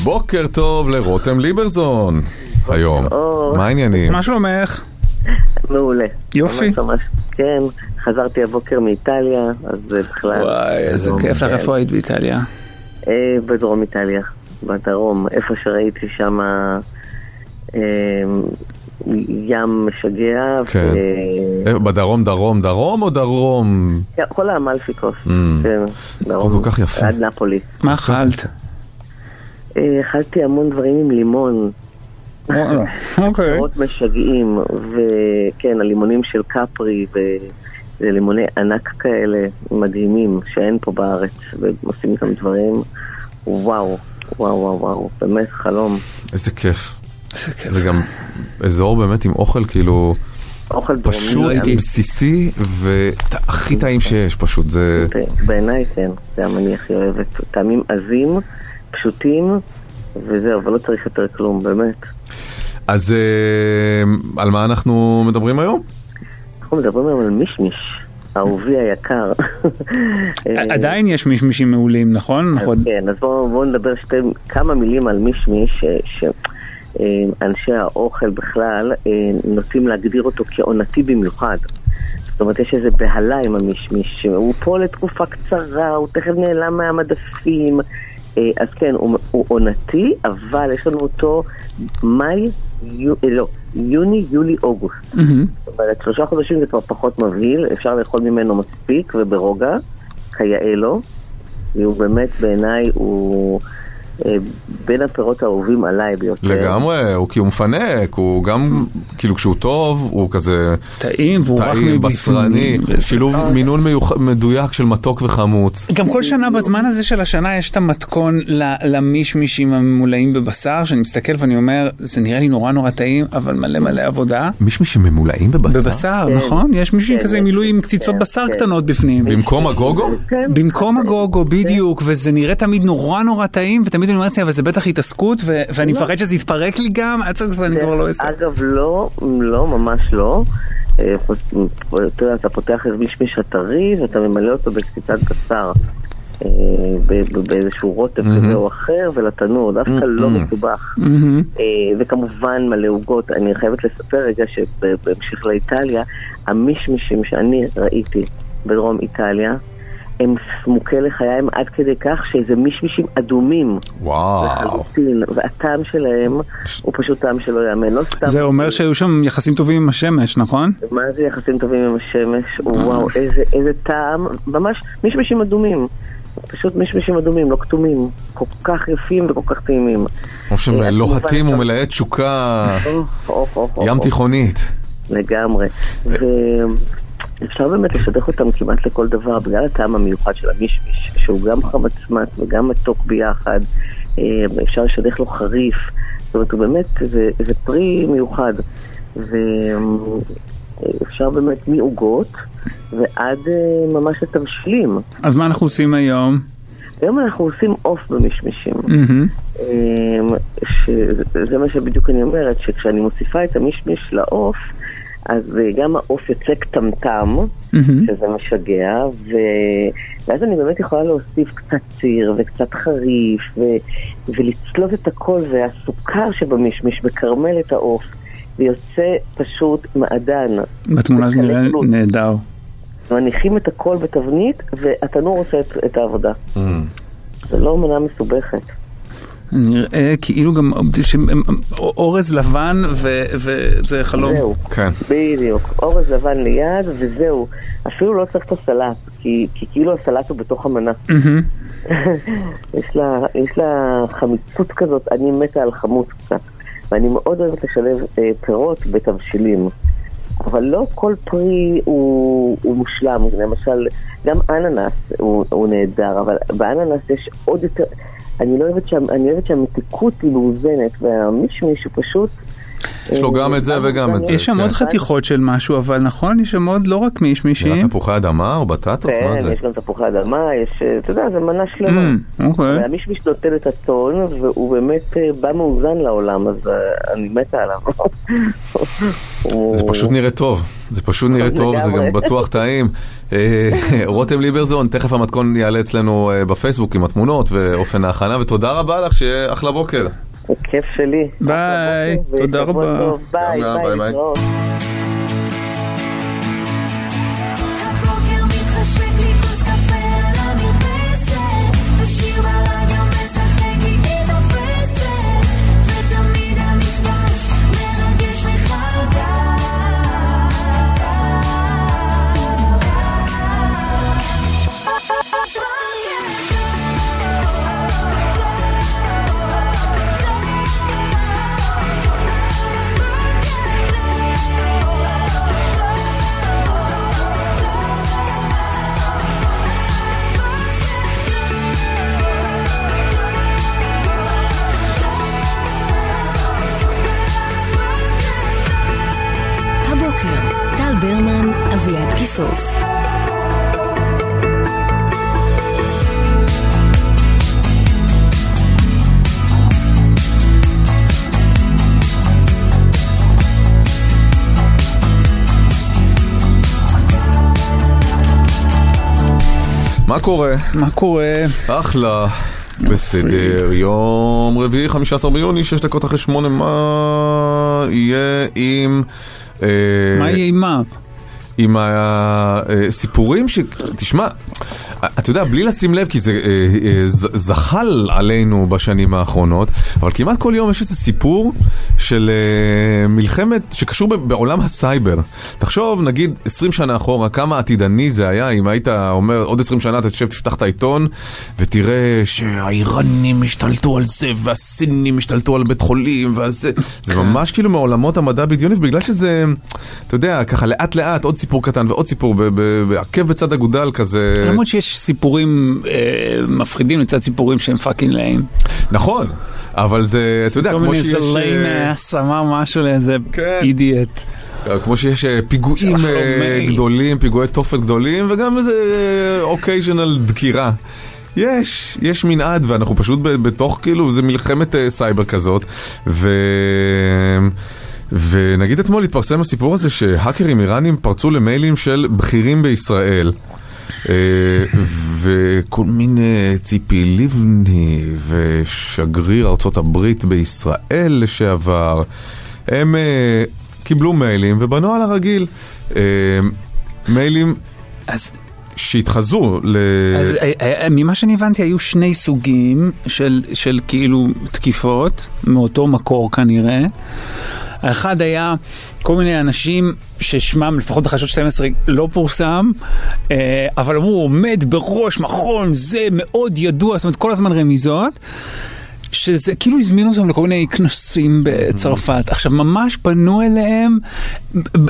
בוקר טוב לרותם ליברזון היום. מה העניינים? מה שלומך? מעולה. יופי. כן, חזרתי הבוקר מאיטליה, אז זה בכלל... וואי, איזה בדרום, כיף לך, כן. איפה היית באיטליה? אה, בדרום איטליה, בדרום, איפה שראיתי שם אה, ים משגע, כן. ו- אה, בדרום, דרום, דרום או דרום? כן, כל האמלפיקוס, Mm. כן, דרום, כל כך יפה. עד נפולי. מה אכלת? אכלתי המון דברים עם לימון, אוקיי. פירות משגעים, וכן, הלימונים של קפרי, וזה לימוני ענק כאלה, מדהימים, שאין פה בארץ, ועושים איתם דברים, וואו, וואו, וואו, וואו, באמת חלום. איזה כיף. איזה כיף. זה גם אזור באמת עם אוכל כאילו אוכל דרומי, פשוט הייתי. בסיסי והכי טעים שיש פשוט. זה... בעיניי כן, זה גם אני הכי אוהבת. טעמים עזים, פשוטים, וזהו, אבל לא צריך יותר כלום, באמת. אז אה, על מה אנחנו מדברים היום? אנחנו מדברים היום על מישמיש, אהובי היקר. אה, עדיין יש מישמישים מעולים, נכון? נכון. כן, אז בואו בוא נדבר שתי, כמה מילים על מישמיש, שאנשי האוכל בכלל אה, נוטים להגדיר אותו כעונתי במיוחד. זאת אומרת, יש איזו בהלה עם המישמיש, הוא פה לתקופה קצרה, הוא תכף נעלם מהמדפים. אה, אז כן, הוא, הוא עונתי, אבל יש לנו אותו מאי, יו, אה, לא, יוני, יולי, אוגוסט. זאת אומרת, שלושה חודשים זה כבר פחות מבהיל, אפשר לאכול ממנו מספיק וברוגע, כיאה לו, והוא באמת בעיניי, הוא בין הפירות האהובים עליי ביותר. לגמרי, הוא כי הוא מפנק, הוא גם, כאילו כשהוא טוב, הוא כזה טעים והוא רך טעים, מבפנים. בשרני, וזה- שילוב מינון מיוח- מדויק של מתוק וחמוץ. גם כל שנה בזמן הזה של השנה יש את המתכון למישמישים הממולאים בבשר, שאני מסתכל ואני אומר, זה נראה לי נורא נורא טעים, אבל מלא מלא עבודה. מישהו שממולאים בבשר? בבשר, כן. נכון? יש מישהו כן, כזה עם מילוי עם קציצות כן, בשר. קטנות בפנים. במקום הגוגו? במקום הגוגו, בדיוק, וזה נראה תמיד נורא נורא טעים, ותמיד אני אומר לעצמי, אבל זה בטח התעסקות, ו- ואני מפחד שזה יתפרק לי גם, ואני כבר לא אעשה. אגב, לא, לא, ממש לא. אה, אתה יודע, אתה פותח מישמיש הטרי ואתה ממלא אותו בקציצת בשר. אה, באיזשהו רוטב כזה או אחר ולתנור, דווקא לא מסובך. אה, וכמובן מלא עוגות. אני חייבת לספר רגע שבהמשך לאיטליה, המישמישים שאני ראיתי בדרום איטליה, הם סמוכי לחיים עד כדי כך שזה מישמישים אדומים וואו. לחלוטין, והטעם שלהם הוא פשוט טעם שלא ייאמן. לא סתם... זה אומר שהיו שם יחסים טובים עם השמש, נכון? מה זה יחסים טובים עם השמש? וואו, איזה, איזה טעם, ממש מישמישים אדומים. פשוט מישמישים אדומים, לא כתומים. כל כך יפים וכל כך טעימים. כמו שהם אה, לוהטים כמובן, ומלאי תשוקה אוף, אוף, אוף, ים. תיכונית. לגמרי. ואפשר באמת לשדך אותם כמעט לכל דבר, בגלל הטעם המיוחד של המישמיש, שהוא גם חמצמץ וגם מתוק ביחד. אה, אפשר לשדך לו חריף. זאת אומרת, הוא באמת, זה, זה פרי מיוחד. ואפשר באמת מעוגות ועד אה, ממש לתבשילים. אז מה אנחנו עושים היום? היום אנחנו עושים עוף במישמישים. מהמם. אמ, שזה מה שבדיוק אני אומרת, שכשאני מוסיפה את המישמיש לעוף, אז אה, גם העוף יוצא קטמטם. שזה משגע, ו... ואז אני באמת יכולה להוסיף קצת ציר וקצת חריף, ו... ולצלוב את הכל, והסוכר שבמישמיש מקרמל את העוף, ויוצא פשוט מעדן. בתמונה זה נראה. נהדר. מניחים את הכל בתבנית, והתנור עושה את, את העבודה. Mm. זה לא מנה מסובכת. נראה כאילו גם אורז לבן ו- וזה חלום. זהו, כן. בדיוק. אורז לבן ליד, וזהו. אפילו לא צריך את הסלט, כי, כי כאילו הסלט הוא בתוך המנה. יש לה, יש לה חמיצות כזאת, אני מתה על חמוץ קצת. ואני מאוד אוהבת לשלב אה, פירות בתבשילים. אבל לא כל פרי הוא, הוא מושלם, למשל, גם אננס הוא, הוא נהדר, אבל באננס יש עוד יותר, אני לא אוהבת, שה, אני אוהבת שהמתיקות היא מאוזנת, והמישמיש הוא פשוט... יש לו אה, גם את זה וגם את זה. יש שם כן. עוד חתיכות של משהו, אבל נכון, יש שם עוד לא רק מישמישים. תפוחי אדמה או בטטות? מה כן, זה? יש גם תפוחי אדמה, יש, אה, אתה יודע, זה מנה שלמה. Mm, אוקיי. המישמיש נותן את הטון, והוא באמת אה, בא מאוזן לעולם, אז אה, אני מתה עליו. זה פשוט נראה טוב, זה פשוט נראה טוב, זה. גם בטוח טעים. אה, רותם ליברזון, תכף המתכון יעלה אצלנו אה, בפייסבוק עם התמונות ואופן ההכנה, ותודה רבה לך, שיהיה אחלה בוקר. כיף שלי. ביי, תודה רבה. ביי, לה, ביי, קיסוס. מה קורה? מה קורה? אחלה. בסדר, יום רביעי, 15 ביוני, 6 דקות אחרי 8, מה יהיה עם... אה, מה יהיה עם מה? עם הסיפורים ש... תשמע, אתה יודע, בלי לשים לב, כי זה אה, אה, זחל עלינו בשנים האחרונות, אבל כמעט כל יום יש איזה סיפור של אה, מלחמת, שקשור בעולם הסייבר. תחשוב, נגיד 20 שנה אחורה, כמה עתידני זה היה, אם היית אומר, עוד 20 שנה תשב, תפתח את העיתון, ותראה שהאיראנים השתלטו על זה, והסינים השתלטו על בית חולים, והזה, זה ממש כאילו מעולמות המדע בדיוני, ובגלל שזה, אתה יודע, ככה לאט לאט, עוד סיפור קטן ועוד סיפור, ב- ב- בעקב בצד אגודל כזה. למרות שיש סיפורים אה, מפחידים לצד סיפורים שהם fucking lame. נכון, אבל זה, אתה יודע, כל כמו מיני שיש... איזה ליין אה, אס אמר משהו לאיזה כן. אידיאט. כמו שיש אה, פיגועים אה. גדולים, פיגועי תופת גדולים, וגם איזה occasional דקירה. יש, יש מנעד, ואנחנו פשוט בתוך כאילו, זה מלחמת אה, סייבר כזאת, ו... ונגיד אתמול התפרסם הסיפור הזה שהאקרים איראנים פרצו למיילים של בכירים בישראל. אה, וכל מיני ציפי לבני ושגריר ארצות הברית בישראל לשעבר, הם אה, קיבלו מיילים ובנוהל הרגיל, אה, מיילים אז שהתחזו ל... אז, אה, אה, ממה שאני הבנתי היו שני סוגים של, של כאילו תקיפות מאותו מקור כנראה. האחד היה כל מיני אנשים ששמם לפחות בחדשות 12 לא פורסם, אה, אבל אמרו הוא עומד בראש מכון זה מאוד ידוע, זאת אומרת כל הזמן רמיזות. שזה כאילו הזמינו אותם לכל מיני כנסים בצרפת. עכשיו ממש פנו אליהם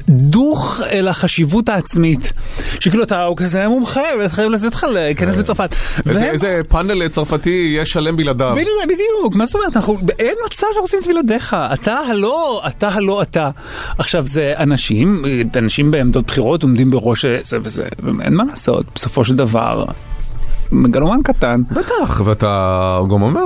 דוך אל החשיבות העצמית. שכאילו אתה הוא כזה מומחה, חייב לזה אותך להיכנס בצרפת. איזה, והם- איזה פאנל צרפתי יהיה שלם בלעדיו. בדיוק, בדיוק, מה זאת אומרת, אנחנו, אין מצב שאנחנו עושים את זה בלעדיך, אתה הלא, אתה הלא אתה. עכשיו זה אנשים, אנשים בעמדות בחירות עומדים בראש זה וזה, אין מה לעשות, בסופו של דבר, מגלומן קטן. בטח, ואתה גם אומר,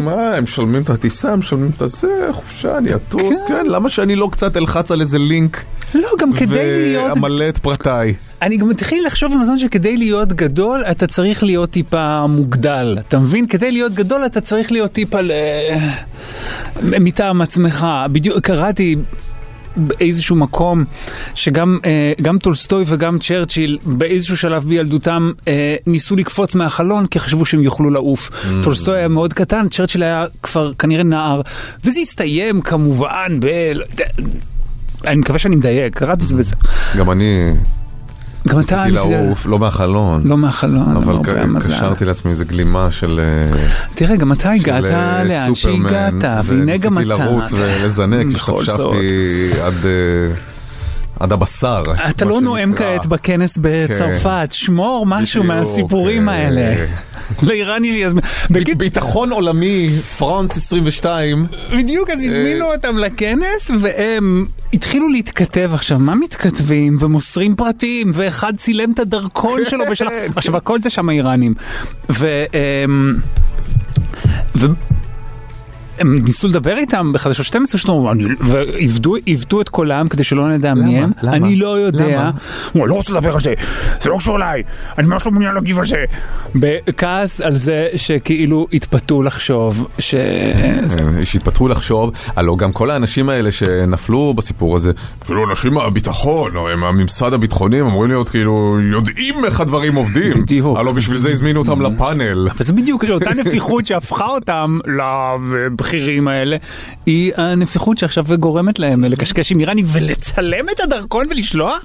מה, הם משלמים את הטיסה, הם משלמים את הזה, חופשה, אני אטוס, כן, למה שאני לא קצת אלחץ על איזה לינק? לא, גם כדי להיות... ואמלא את פרטיי. אני גם מתחיל לחשוב עם הזמן שכדי להיות גדול אתה צריך להיות טיפה מוגדל, אתה מבין? כדי להיות גדול אתה צריך להיות טיפה. מטעם עצמך. בדיוק קראתי באיזשהו מקום שגם אה, גם טולסטוי וגם צ'רצ'יל באיזשהו שלב בילדותם אה, ניסו לקפוץ מהחלון כי חשבו שהם יוכלו לעוף. Mm. טולסטוי היה מאוד קטן, צ'רצ'יל היה כבר כנראה נער, וזה הסתיים כמובן ב... אני מקווה שאני מדייק, קראתי את זה בזה. גם אני גם אתה ניסיתי ניסית- לעוף, לא מהחלון. לא מהחלון, אבל. קשרתי לעצמי איזה גלימה של... אה, תראה, גם אתה הגעת אה, לאן שהגעת, והנה גם אתה. וניסיתי לרוץ ולזנק. השתפשפתי עד... עד הבשר. אתה לא נואם. כעת בכנס בצרפת, שמור משהו מהסיפורים אה, האלה. לאיראני שיזמין. ב- ביטחון עולמי, פרנס 22. בדיוק, אז הזמינו אה. אותם לכנס, והם התחילו להתכתב עכשיו, מה מתכתבים ומוסרים פרטים, ואחד צילם את הדרכון שלו בשלב, כן. עכשיו הכל זה שם האיראנים. ו... הם ניסו לדבר איתם בחדשות 12 שלנו, אני- ועיוותו עיוותו את קולם כדי שלא נדע מי הם. למה? אני לא יודע. הוא לא רוצה לדבר על זה, זה לא קשור אליי, אני ממש לא מעוניין להגיב על זה. בכעס על זה שכאילו התפתו לחשוב ש... אה, שהתפתחו לחשוב, הלוא גם כל האנשים האלה שנפלו בסיפור הזה, כאילו אנשים מהביטחון, או הם הממסד הביטחוני, הם אמורים להיות כאילו יודעים איך הדברים עובדים. בדיוק. הלוא בשביל זה הזמינו אותם לפאנל. וזה בדיוק אותה נפיחות שהפכה אותם לבכירים האלה, היא הנפיחות שעכשיו גורמת להם לקשקש עם איראני ולצלם את הדרכון ולשלוח?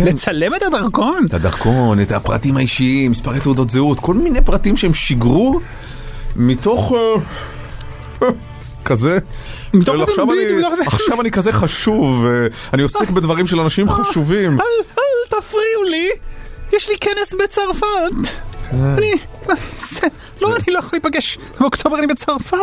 לצלם את הדרכון? את הדרכון, את הפרטים האישיים, מספרי תעודות זהות, כל מיני פרטים שהם שיגרו מתוך... אה, כזה. מתוך איזה עכשיו אני- מתוך איזה- עכשיו אני כזה חשוב, אה, אני עוסק בדברים של אנשים חשובים. אל, אל תפריעו לי, יש לי כנס בצרפת. אני... זה- לא, אני לא יכול להיפגש. באוקטובר אני בצרפת,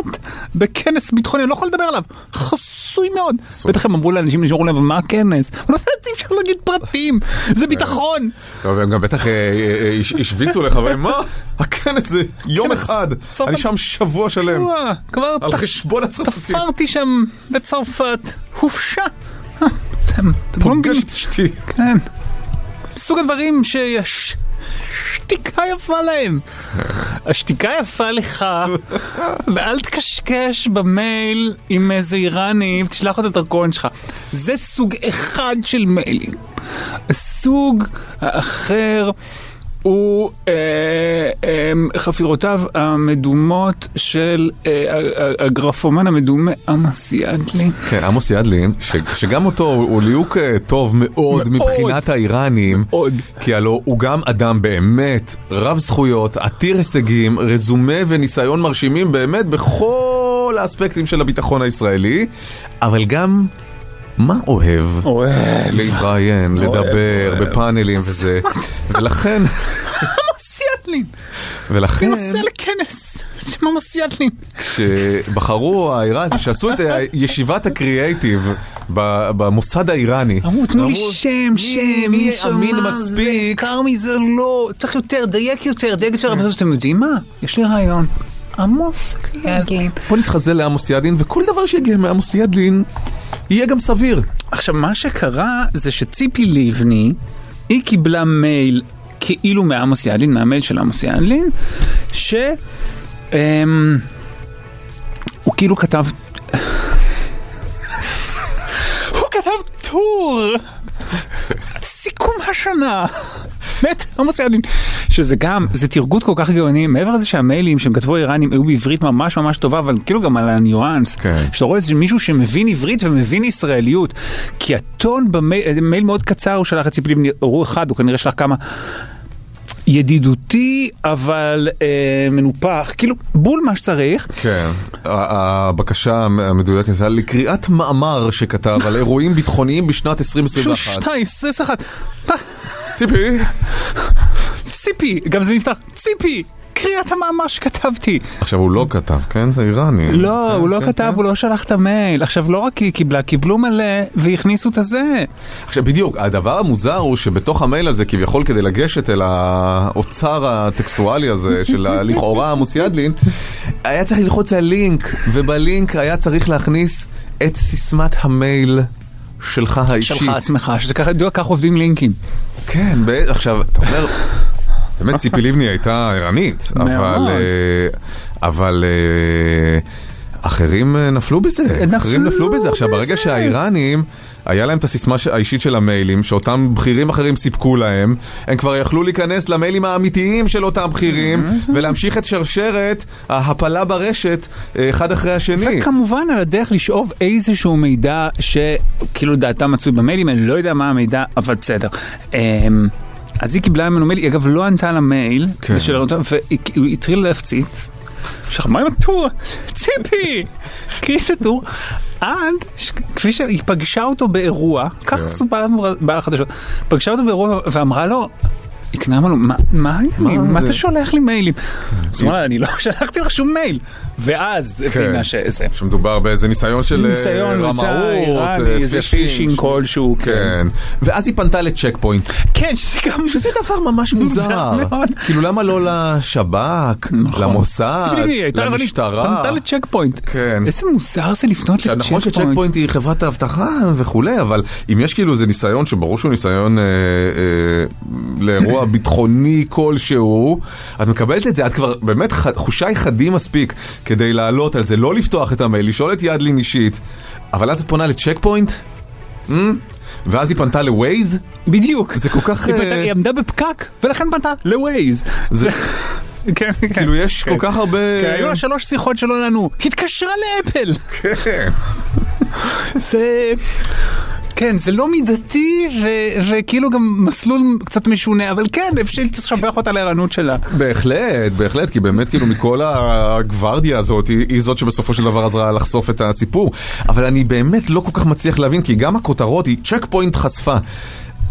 בכנס ביטחוני, אני לא יכול לדבר עליו. חסוי מאוד. בטח הם אמרו לאנשים, נשארו להם, מה הכנס? לא אי אפשר להגיד פרטים, זה ביטחון. טוב, הם גם בטח אה, אה, הש- השוויצו לך, מה? הכנס זה יום אחד. אני שם שבוע שלם, כבר על חשבון הצרפתים. תפרתי שם בצרפת. אה, מבינים. פוגש את אשתי. כן. סוג הדברים שיש... שתיקה יפה להם. השתיקה יפה לך, ואל תקשקש במייל עם איזה איראני ותשלח את הדרכון שלך. זה סוג אחד של מיילים. הסוג האחר הוא אה, אה, חפירותיו המדומות של אה, הגרפומן המדומה עמוס ידלי. כן, עמוס ידלין, ש- שגם אותו הוא ליהוק אה, טוב מאוד מאוד. מבחינת האיראנים, מאוד. כי הלוא הוא גם אדם באמת רב זכויות, עתיר הישגים, רזומה וניסיון מרשימים באמת בכל האספקטים של הביטחון הישראלי, אבל גם מה אוהב? אוהב. להתראיין, לדבר. בפאנלים וזה, ולכן, עמוס ידלין. ולכן, הוא נוסע לכנס. שם עמוס ידלין. כשבחרו האיראנים, שעשו את ישיבת הקריאייטיב במוסד האיראני, אמרו, תנו לי שם, שם, מי אמין מספיק? קר מזה לא, צריך יותר, דייק יותר, דייק יותר, אבל אתם יודעים מה? יש לי רעיון. עמוס ידלין. בוא נתחזה לעמוס ידלין, וכל דבר שיגיע מעמוס ידלין יהיה גם סביר. עכשיו, מה שקרה זה שציפי לבני, היא קיבלה מייל כאילו מעמוס ידלין, מהמייל של עמוס ידלין, ש... אמ, הוא כאילו כתב... הוא כתב טור! סיכום השנה! באמת, עמוס ידלין. שזה גם, זה תרגות כל כך גאוני, מעבר לזה שהמיילים שהם כתבו איראנים היו בעברית ממש ממש טובה, אבל כאילו גם על הניואנס. כן. שאתה רואה איזה מישהו שמבין עברית ומבין ישראליות. כי הטון במייל, מייל מאוד קצר הוא שלח את ציפי לבני, הוא אחד, הוא כנראה שלח כמה. ידידותי אבל אה, מנופח, כאילו בול מה שצריך. כן, הבקשה המדויקת הייתה לקריאת מאמר שכתב על אירועים ביטחוניים בשנת 2021. שתיים, עשרים ואחת. ציפי, ציפי, גם זה נפתח, ציפי, הקריאה את המאמר שכתבתי. עכשיו הוא לא כתב, כן? זה איראני. לא, כן, הוא לא כן, כתב, כן. הוא לא שלח את המייל. עכשיו, לא רק היא קיבלה, קיבלו מלא והכניסו את הזה. עכשיו בדיוק, הדבר המוזר הוא שבתוך המייל הזה, כביכול כדי לגשת אל האוצר הטקסטואלי הזה של לכאורה עמוס ידלין, היה צריך ללחוץ על לינק, ובלינק היה צריך להכניס את סיסמת המייל שלך האישית. שלך עצמך, שזה ככה, יודע, כך עובדים לינקים. כן, עכשיו, אתה אומר, באמת ציפי לבני הייתה ערנית, אבל... אה, אבל... אה, אחרים אה, נפלו בזה, נפלו אחרים נפלו בזה. עכשיו, ברגע. שהאיראנים, היה להם את הסיסמה האישית של המיילים, שאותם בכירים אחרים סיפקו להם, הם כבר יכלו להיכנס למיילים האמיתיים של אותם בכירים, ולהמשיך את שרשרת ההפלה ברשת אה, אחד אחרי השני. וכמובן על הדרך לשאוב איזשהו מידע שכאילו דעתה מצוי במיילים, אני לא יודע מה המידע, אבל בסדר. אמ, אז היא קיבלה ממנו מייל, היא אגב לא ענתה למייל, כן. ושל- והוא התחיל להפציץ. עכשיו, מה עם הטור? ציפי! קריא את הטור. עד, כפי שהיא פגשה אותו באירוע, כך כן. סופר בחדשות, פגשה אותו באירוע ואמרה לו, היא פנתה לו, מה העניינים? מה מה זה?" אתה שולח לי מיילים? אז הוא אמר לה, אני לא שלחתי לך שום מייל. ואז הבינה שזה. שמדובר באיזה ניסיון של אה, ניסיון רמאות, איראני, אה, איזה phishing כלשהו, כן. כן. ואז היא פנתה ל Check Point. כן, שזה גם... שזה דבר ממש מוזר. כאילו למה לא לשב"כ, נכון. למוסד, למשטרה? פנתה ל Check Point. כן. איזה מוזר זה לפנות עכשיו, נכון ל Check ש Check Point. Point היא חברת האבטחה וכולי, אבל אם יש כאילו איזה ניסיון שברור שהוא ניסיון אה, אה, לאירוע ביטחוני כלשהו, את מקבלת את זה, את כבר באמת חושי חדים מספיק כדי לעלות על זה, לא לפתוח את המייל, לשאול את ידלין אישית, אבל אז את פונה ל Check Point? Mm? ואז היא פנתה ל Waze? בדיוק. זה כל כך... היא אה, פנתה- היא עמדה בפקק, ולכן פנתה לווייז. זה- כן, כן. כאילו יש כן. כל כך הרבה... כן, היו לה שלוש שיחות שלא ענו. התקשרה לאפל. כן. זה... כן, זה לא מידתי, ו- וכאילו גם מסלול קצת משונה, אבל כן, אפשר לשבח אותה לערנות שלה. בהחלט, בהחלט, כי באמת כאילו מכל הגוורדיה הזאת היא, היא זאת שבסופו של דבר עזרה לחשוף את הסיפור. אבל אני באמת לא כל כך מצליח להבין, כי גם הכותרות היא Check Point חשפה.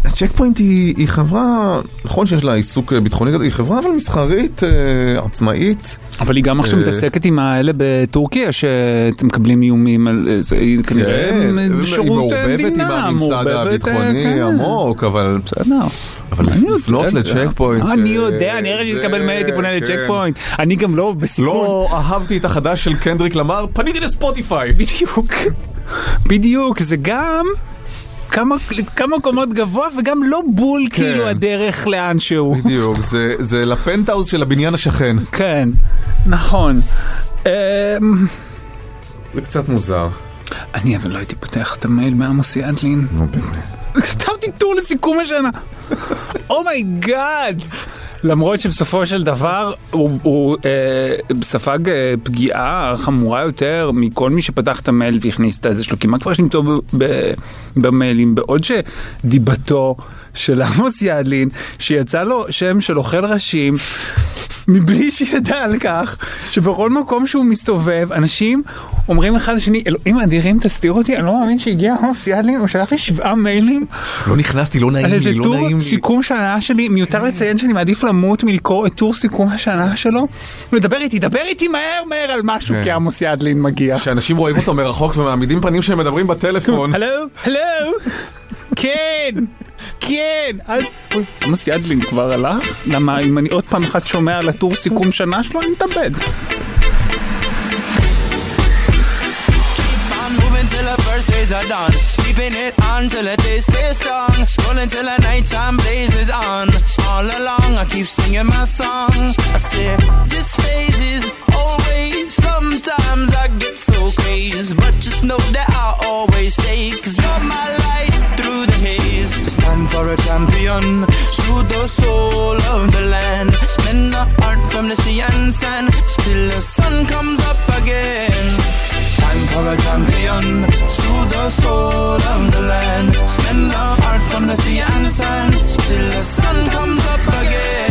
Check Point היא, היא חברה, נכון שיש לה עיסוק אה, ביטחוני היא חברה אבל מסחרית, אה, עצמאית. אבל היא גם עכשיו אה. מתעסקת עם האלה בטורקיה, שאתם מקבלים איומים על זה, היא כנראה כן, עם היא שירות אה, מעורבבת עם מדינה, הממסד מעורבבת, אה, הביטחוני כן. עמוק, אבל... בסדר. אבל לפנות. ל Check Point... אני יודע, אני הרגע זה- לקבל מייל הייתי פונה ל Check. Point. אני גם לא בסיכון. לא אהבתי את החדש של קנדריק למר, פניתי ל Spotify. בדיוק. בדיוק, זה גם כמה כמה קומות גבוה וגם לא בול כאילו הדרך לאן שהוא. בדיוק, זה- זה לפנטהאוז של הבניין השכן. כן, נכון. אמ, זה קצת מוזר. אני אבל לא הייתי פותח את המייל מעמוס ידלין. נו באמת. כתבתי טור לסיכום השנה. Oh my God. למרות שבסופו של דבר הוא, הוא אה, ספג אה, פגיעה חמורה יותר מכל מי שפתח את המייל והכניס את הזה שלו, כי מה כבר יש למצוא במיילים, בעוד שדיבתו של עמוס ידלין, שיצא לו שם של אוכל ראשים, מבלי שידע על כך שבכל מקום שהוא מסתובב, אנשים אומרים אחד לשני, אלוהים אדירים תסתיר אותי, אני לא מאמין שהגיע עמוס ידלין, הוא שלח לי שבעה מיילים לא נכנסתי, לא על נעים איזה לי, לא טור נעים לי. סיכום שנה שלי, מיותר לציין שאני מעדיף למות מלקרוא את טור סיכום השנה שלו, ולדבר איתי, דבר איתי מהר מהר על משהו, כן. כי עמוס ידלין מגיע. שאנשים רואים אותו מרחוק ומעמידים פנים שהם מדברים בטלפון. הלו, הלו, כן, כן, אל- אוי, עמוס ידלין כבר הלך? למה אם אני עוד פעם אחת שומע על הטור סיכום שנה שלו, אני מתאבד. days are done. Keeping it on till the day stays strong. Rolling till the nighttime blazes on. All along, I keep singing my song. I say, this phase is always. Sometimes I get so crazy, but just know that I'll always stay. Cause you're my haze. It's time for a champion. Through the soul of the land. Men art from the sea and sand. Till the sun comes up again. Time for a champion through the soul of the land. Men art from the sea and sand till the sun comes up again.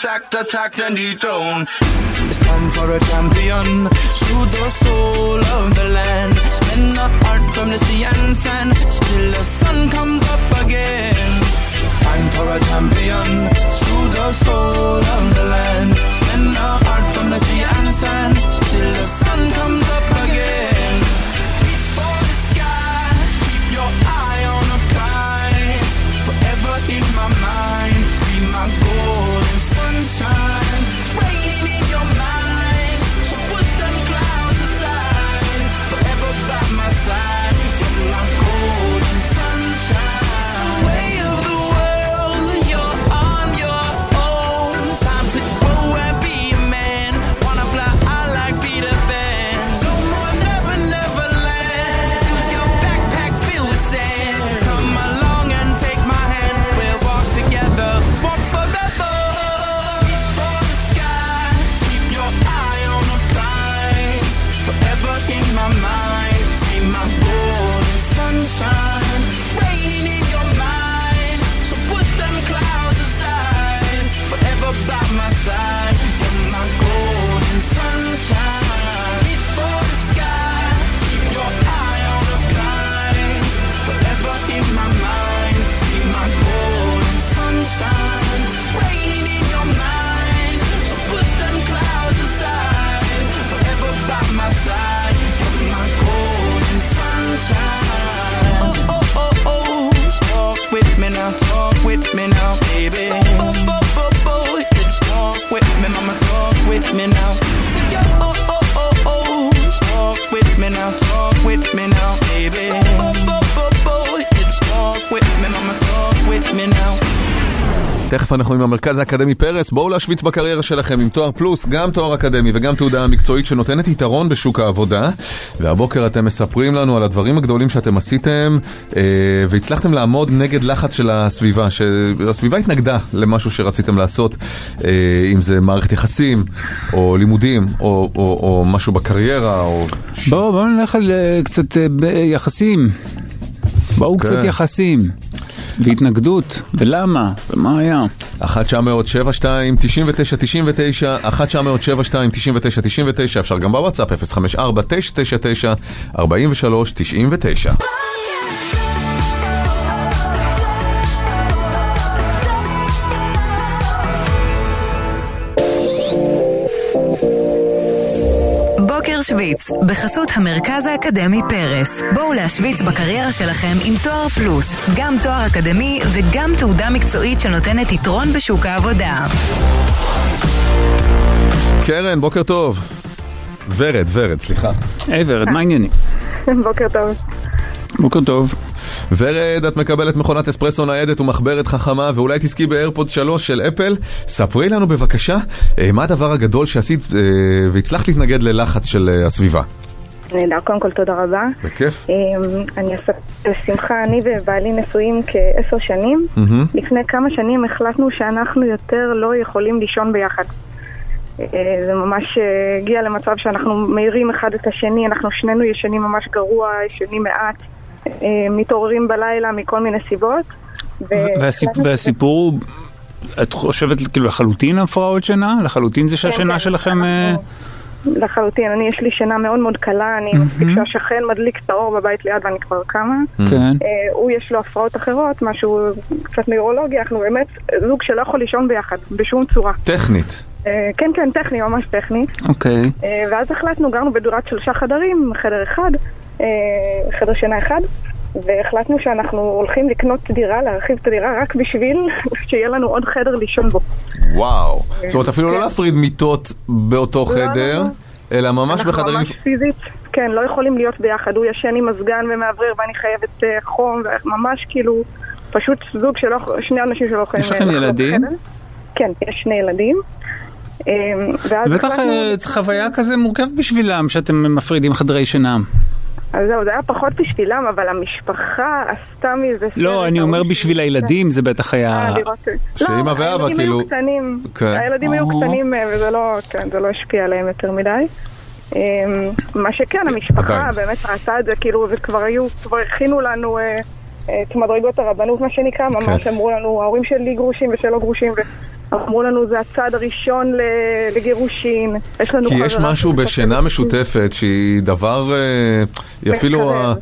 Sacked, attacked, and dethroned. It's time for a champion. Soothe the soul of the land. And the heart from the sea and sand. Till the sun comes up again. Time for a champion. Soothe the soul of the land. And the heart from the sea and sand. Till the sun comes me now, baby. תכף אנחנו עם המרכז האקדמי פרס, בואו להשוויץ בקריירה שלכם עם תואר פלוס, גם תואר אקדמי וגם תעודה מקצועית שנותנת יתרון בשוק העבודה. והבוקר אתם מספרים לנו על הדברים הגדולים שאתם עשיתם, אה, והצלחתם לעמוד נגד לחץ של הסביבה, שהסביבה התנגדה למשהו שרציתם לעשות, אה, אם זה מערכת יחסים, או לימודים, או, או, או משהו בקריירה, או... בואו בוא נלך על אה, קצת אה, יחסים. בואו כן. קצת יחסים. והתנגדות, ולמה, ומה היה. 1 900 72 99 99 1 900 72 99 99 אפשר גם בוואטסאפ 054 999 43 99 בוקר שוויץ, בחסות המרכז האקדמי פרס. בואו להשוויץ בקריירה שלכם עם תואר פלוס, גם תואר אקדמי וגם תעודה מקצועית שנותנת יתרון בשוק העבודה. קרן, בוקר טוב. ורד, ורד, סליחה. היי ורד, מה העניינים? בוקר טוב. בוקר טוב. ורד, את מקבלת מכונת אספרסו ניידת ומחברת חכמה ואולי תזכי באיירפוד 3 של אפל. ספרי לנו בבקשה אה, מה הדבר הגדול שעשית אה, והצלחת להתנגד ללחץ של אה, הסביבה. נהדר, קודם כל תודה רבה. בכיף. אמ, אני אעשה בשמחה, אני ובעלי נשואים כעשר שנים. לפני כמה שנים החלטנו שאנחנו יותר לא יכולים לישון ביחד. זה ממש הגיע למצב שאנחנו מאירים אחד את השני, אנחנו שנינו ישנים ממש גרוע, ישנים מעט, מתעוררים בלילה מכל מיני סיבות. והסיפ- והסיפור הוא, את חושבת כאילו לחלוטין הפרעות שינה? לחלוטין זה שהשינה כן, שלכם... אה, לחלוטין, אני יש לי שינה מאוד מאוד קלה, אני מספיק שהשכן מדליק את האור בבית ליד ואני כבר קמה. כן. אה, הוא יש לו הפרעות אחרות, משהו קצת נוירולוגי, אנחנו באמת זוג שלא יכול לישון ביחד, בשום צורה. טכנית. אה, כן, כן, טכני, ממש טכני. אוקיי. אה, ואז החלטנו, גרנו בדירת שלושה חדרים, חדר אחד, אה, חדר שינה אחד, והחלטנו שאנחנו הולכים לקנות דירה, להרחיב את הדירה רק בשביל שיהיה לנו עוד חדר לישון בו. וואו. זאת אומרת אפילו לא להפריד מיטות באותו כן. לא, חדר, לא, לא. אלא ממש אנחנו בחדרים... ממש פיזית, כן, לא יכולים להיות ביחד. הוא ישן עם מזגן ומאוורר ואני חייבת אה, חום, וממש כאילו, פשוט זוג שלא, שני אנשים שלא יכולים... יש לכם ילדים? כן, יש שני ילדים. אה, בטח אה, חוויה כזה מורכבת בשבילם שאתם מפרידים חדרי שינה. אז זהו, זה היה פחות בשבילם, אבל המשפחה עשתה מזה... לא, אני אומר בשביל הילדים זה בטח היה... אה, לראות... שאמא לא, ואבא, הילדים כאילו- היו קטנים, כן. הילדים היו או. קטנים אה, וזה לא, כן, זה לא השפיע עליהם יותר מדי. אה, מה שכן, המשפחה עדיין. באמת ראתה את זה, כאילו, וכבר היו, כבר הכינו לנו אה, אה, את מדרגות הרבנות, מה שנקרא, ממש כן. אמרו לנו, ההורים שלי גרושים ושלא גרושים, ואמרו לנו, זה הצעד הראשון לגירושין, יש לנו כי. יש משהו בשינה בגירושין." משותפת שהיא דבר, אה, היא אפילו, מקרב.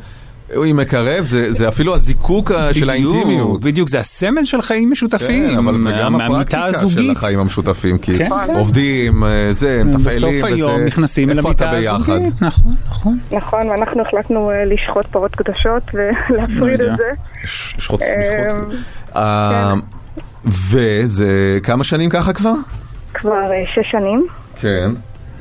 היא מקרב, זה זה אפילו הזיקוק ה- של בדיוק, האינטימיות. בדיוק, זה הסמל של חיים משותפים. כן, אבל וגם מה- מהמיטה הפרקטיקה של הזוגית. החיים המשותפים, כי כן, כן. עובדים, אה, זה, מתפעלים, בסוף היום נכנסים אל המיטה? הזוגית. נכון, נכון. נכון, ואנחנו החלטנו אה, לשחוט פרות קדושות ולהפריד יודע. את זה. ש- שחוט אה, סמיכות. אה, וזה כמה שנים ככה כבר? כבר שש שנים. כן.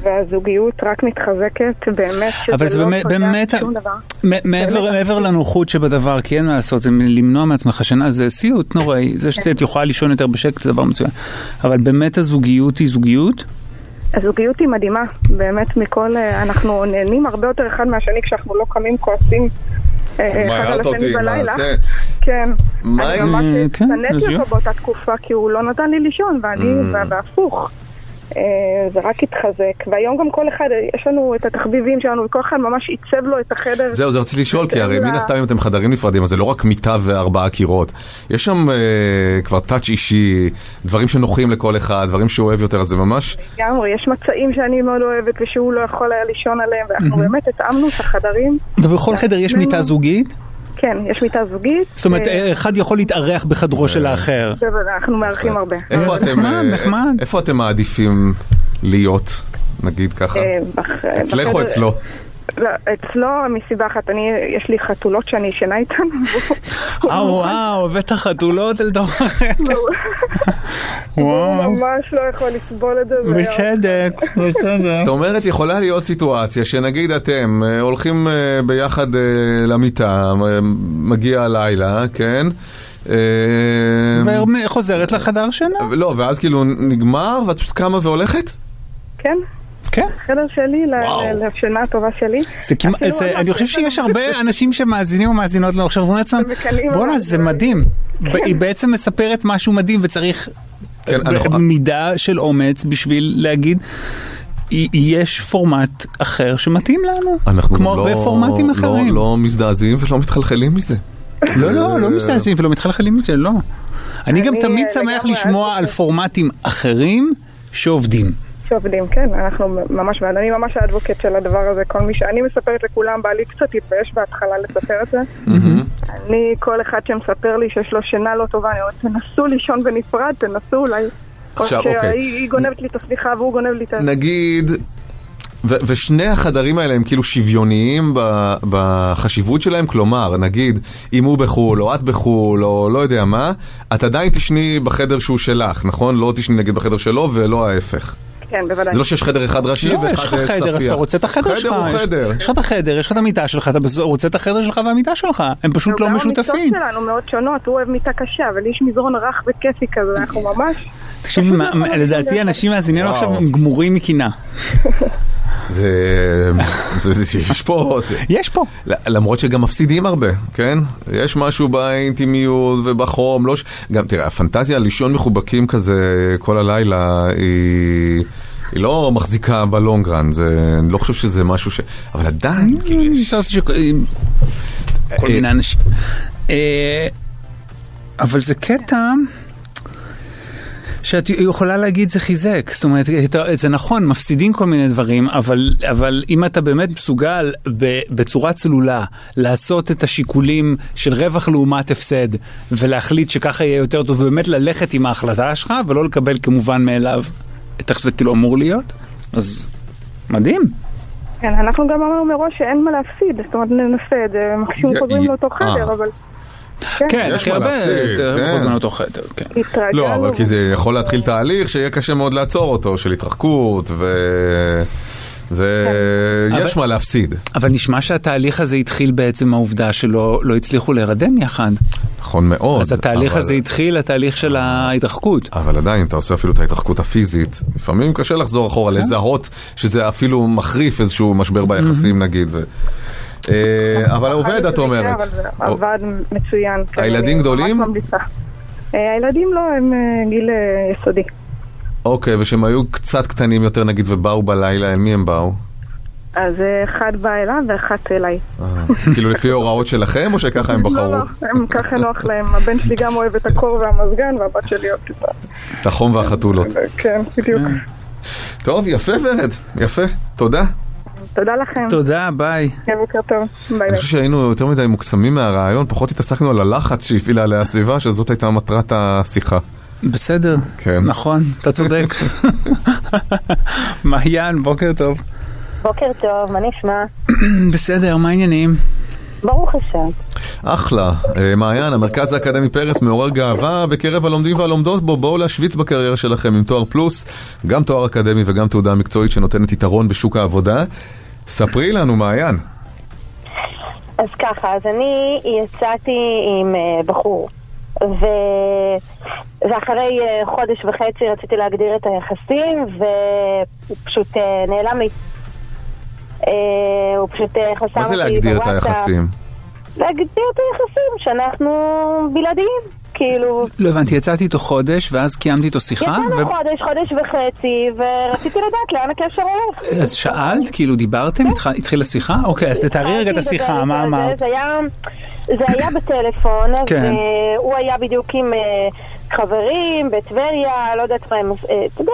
והזוגיות רק מתחזקת, באמת שזה אבל זה לא באמת, באמת, בשום דבר. מ- מעבר, מעבר לנוחות שבדבר, כי אין מה לעשות, זה למנוע מעצמך שינה, זה סיוט נוראי, זה שאת יכולה לישון יותר בשקט זה דבר מצוין, אבל באמת הזוגיות היא זוגיות, הזוגיות היא מדהימה, באמת מכל, אה, אנחנו נהנים הרבה יותר אחד מהשני כשאנחנו לא קמים כועסים אה, מה, אחד על הערת השני אותי, מה בלילה. זה? כן. אני ממש כן, שנאתי אז אותו. באותה תקופה כי הוא לא נתן לי לישון, ואני, Mm. והפוך. אה, זה רק התחזק, והיום גם כל אחד, יש לנו את התחביבים שלנו, וכל אחד ממש עיצב לו את החדר. זהו, זה רציתי לשאול, כי הרי מן הסתם אם אתם חדרים נפרדים, אז זה לא רק מיטה וארבעה קירות. יש שם אה, כבר טאץ' אישי, דברים שנוחים לכל אחד, דברים שהוא אוהב יותר, אז זה ממש... לגמרי, יש מצעים שאני מאוד אוהבת ושהוא לא יכול היה לישון עליהם, ואנחנו. באמת התאמנו את החדרים. ובכל חדר יש מיטה זוגית, כן, יש מיטה זוגית. זאת אומרת אה, אחד יכול להתארח בחדרו של האחר. בוודאי, אנחנו מארחים הרבה. איפה אתם, נחמד, אה, נחמד. איפה אתם מעדיפים להיות, נגיד ככה? אה, אצלך או אצלו? לא, אצלו מסיבה אחת, אני, יש לי חתולות שאני ישנה איתן. אה וואו, הבאת חתולות אל תוך. והוא- הוא ממש לא יכול לסבול את זה. בצדק, בצדק. זאת אומרת, יכולה להיות סיטואציה שנגיד אתם אה, הולכים אה, ביחד אה, למיטה, מגיע הלילה, כן? וחוזרת לחדר שינה. לא, ואז כאילו נגמר ואת פשוט קמה והולכת? כן, כן. החדר שלי, לשינה הטובה שלי. זה כמעט, זה- עוד אני לא, חושב שיש הרבה אנשים שמאזינים ומאזינות לנו עכשיו ואומרים לעצמם, בואנה זה מדהים. ב- היא בעצם מספרת משהו מדהים וצריך כן, ב- אנחנו- מידה של אומץ בשביל להגיד. "י- יש פורמט אחר שמתאים לנו, אנחנו כמו לא- הרבה פורמטים לא- אחרים. לא מזדעזעים ולא מתחלחלים מזה. לא, לא, לא מזדעזעים ולא מתחלחלים מזה, לא. אני גם תמיד אה, שמח לשמוע על. פורמטים אחרים שעובדים. שעובדים, כן, אנחנו ממש בעד, אני ממש האדבוקט של הדבר הזה, כל מי שאני מספרת לכולם, בעלי קצת התבייש בהתחלה לספר את זה. אני, כל אחד שמספר לי שיש לו שינה לא טובה, אני אומרת, תנסו לישון בנפרד, תנסו אולי. או עכשיו, אוקיי. היא גונבת לי את הסליחה והוא גונב לי את ה... נגיד, ו- ושני החדרים האלה הם כאילו שוויוניים ב- בחשיבות שלהם, כלומר, נגיד, אם הוא בחו"ל או את בחו"ל או לא יודע מה, את עדיין תשני בחדר שהוא שלך, נכון? לא תשני נגיד בחדר שלו ולא ההפך. כן, בוודאי. זה לא שיש חדר אחד ראשי לא, ואחד יש לך אה, חדר, אז ספיח. אתה רוצה את החדר שלך. חדר הוא יש- חדר. יש לך את החדר, יש לך את המיטה שלך, אתה רוצה את החדר שלך והמיטה שלך. הם פשוט לא גם משותפים. המיטות שלנו מאוד שונות, הוא אוהב מיטה קשה, אבל יש מזרון רך וכיפי כזה, אנחנו ממש... תקשיבי, לדעתי אנשים מאזינים עכשיו גמורים מקנאה. זה... יש פה... יש פה. למרות שגם מפסידים הרבה, כן? יש משהו באינטימיות ובחום, לא ש... גם, תראה, הפנטזיה לישון מחובקים כזה כל הלילה היא... היא לא מחזיקה בלונגרן, זה... אני לא חושב שזה משהו ש... אבל עדיין, כאילו, יש... שכל כל אה, מיני אנשים. אה, אבל זה קטע שאת יכולה להגיד זה חיזק, זאת אומרת, אתה- זה נכון, מפסידים כל מיני דברים, אבל, אבל אם אתה באמת מסוגל ב- בצורה צלולה לעשות את השיקולים של רווח לעומת הפסד, ולהחליט שככה יהיה יותר טוב, ובאמת ללכת עם ההחלטה שלך, ולא לקבל כמובן מאליו את איך שזה כאילו אמור להיות, אז מדהים. כן, אנחנו גם אמרנו מראש שאין מה להפסיד, זאת אומרת ננסה את זה, מקסימום י- חוזרים לאותו חדר, אה. אבל... כן, יש הכי מה הרבה כן. חוזרים לאותו חדר, כן. התרגלנו. לא, אבל כי זה יכול להתחיל תהליך שיהיה קשה מאוד לעצור אותו, של התרחקות, ו... זה... אבל- יש מה להפסיד. אבל נשמע שהתהליך הזה התחיל בעצם מהעובדה שלא לא הצליחו להירדם יחד. נכון מאוד. אז התהליך אבל- הזה התחיל, התהליך של ההתרחקות. אבל עדיין, אתה עושה אפילו את ההתרחקות הפיזית. לפעמים קשה לחזור אחורה, לזהות שזה אפילו מחריף איזשהו משבר ביחסים נגיד. ו... אה, אבל עובד, את אומרת. עבד מצוין. כן, הילדים גדולים? אה, הילדים לא, הם אה, גיל יסודי. אוקיי, ושהם היו קצת קטנים יותר נגיד ובאו בלילה, אל מי הם באו? אז אחד בא אליו ואחת אליי. כאילו לפי הוראות שלכם, או שככה הם בחרו? לא, לא, הם ככה נוח להם. הבן שלי גם אוהב את הקור והמזגן, והבת שלי אוהבת את ה... את החום והחתולות. כן, בדיוק. טוב, יפה ורד, יפה, תודה. תודה לכם. תודה, ביי. כן, בוקר טוב. ביי אני. חושב שהיינו יותר מדי מוקסמים מהרעיון, פחות התעסקנו על הלחץ שהפעילה עליה הסביבה, שזאת הייתה מטרת השיחה. בסדר, כן. נכון, אתה צודק. מעיין, בוקר טוב. בוקר טוב, מה נשמע? בסדר, מה העניינים? ברוך השם. אחלה. אה, מעיין, המרכז האקדמי פרס מעורר גאווה בקרב הלומדים והלומדות בו. בואו להשוויץ בקריירה שלכם עם תואר פלוס, גם תואר אקדמי וגם תעודה מקצועית שנותנת יתרון בשוק העבודה. ספרי לנו, מעיין. אז ככה, אז אני יצאתי עם אה, בחור, ו... ואחרי אה, חודש וחצי רציתי להגדיר את היחסים, והוא פשוט אה, נעלם לי. הוא פשוט חסם אותי מה זה להגדיר את בוואטסאפ. היחסים? להגדיר את היחסים, שאנחנו בלעדיים, כאילו... לא הבנתי, יצאתי איתו חודש, ואז קיימתי איתו שיחה, יצאנו ו- חודש, חודש וחצי, ורציתי לדעת לאן הקשר הולך. אז שאלת, כאילו דיברתם? התח- התחילה שיחה? אוקיי, אז תתארי רגע את השיחה, מה אמרת? זה, היה, זה היה בטלפון, כן. והוא היה בדיוק עם אה, חברים בטבריה, לא יודעת מה הם, אה, אתה יודע,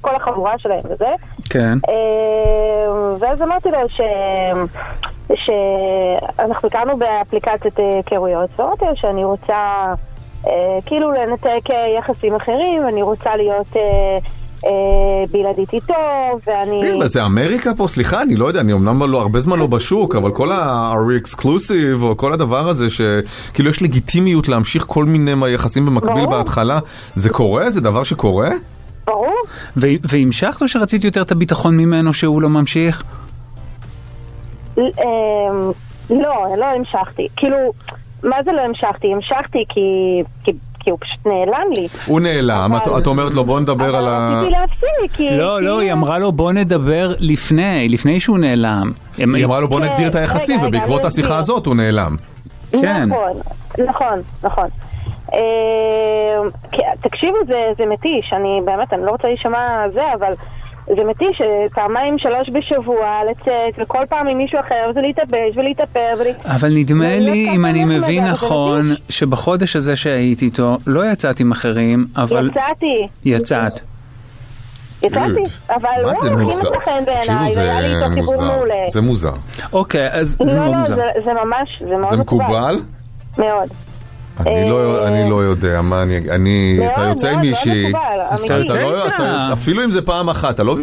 כל החבורה שלהם וזה. כן. אה, ואז אמרתי לו ש... שאנחנו הכרנו באפליקציית אה, היכרויות, ואמרתי לו שאני רוצה אה, כאילו לנתק אה, יחסים אחרים, אני רוצה להיות אה, אה, בלעדית איתו, ואני... מה, זה אמריקה פה? סליחה, אני לא יודע, אני אמנם לא הרבה זמן לא בשוק, אבל כל ה-are exclusive, או כל הדבר הזה, שכאילו יש לגיטימיות להמשיך כל מיני יחסים במקביל. בהתחלה, זה קורה? זה דבר שקורה? ברור. והמשכת או שרצית יותר את הביטחון ממנו שהוא לא ממשיך? אמ, לא, לא המשכתי. כאילו, מה זה לא המשכתי? המשכתי כי, כי, כי הוא פשוט נעלם לי. הוא נעלם, את- את אומרת לו בוא נדבר על ה... רציתי להפסיק, כי... לא, לא, היא אמרה לו בוא נדבר לפני, לפני שהוא נעלם. היא אמרה לו בוא נגדיר את היחסים, ובעקבות השיחה. הזאת הוא נעלם. כן. נכון, נכון, נכון. אמ, כי- תקשיבו, זה, זה מתיש, אני באמת, אני לא רוצה להישמע זה, אבל זה מתיש פעמיים, שלוש בשבוע לצאת, וכל פעם עם מישהו אחר, וזה להתאבש ולהתאפר ול... אבל נדמה ולהיות לי, אם אני מבין נכון, שבחודש הזה שהייתי איתו, לא יצאת עם אחרים, אבל... יצאתי, יצאת. יצאתי, אבל מה הוא זה הכי מוזר? תקשיבו, בעיניי, זה והיה לי איתו חיבור מוזר. מעולה. זה מוזר. אוקיי, אז זה לא, מאוד לא, מוזר. זה- זה ממש, זה מאוד זה מקובל? מאוד. אני לא- אני לא יודע, מה אני... אני... מאוד, אתה יוצא עם מישהי... לא- יוצא אתה איתה. יוצא- אפילו אם זה פעם אחת, אתה לא...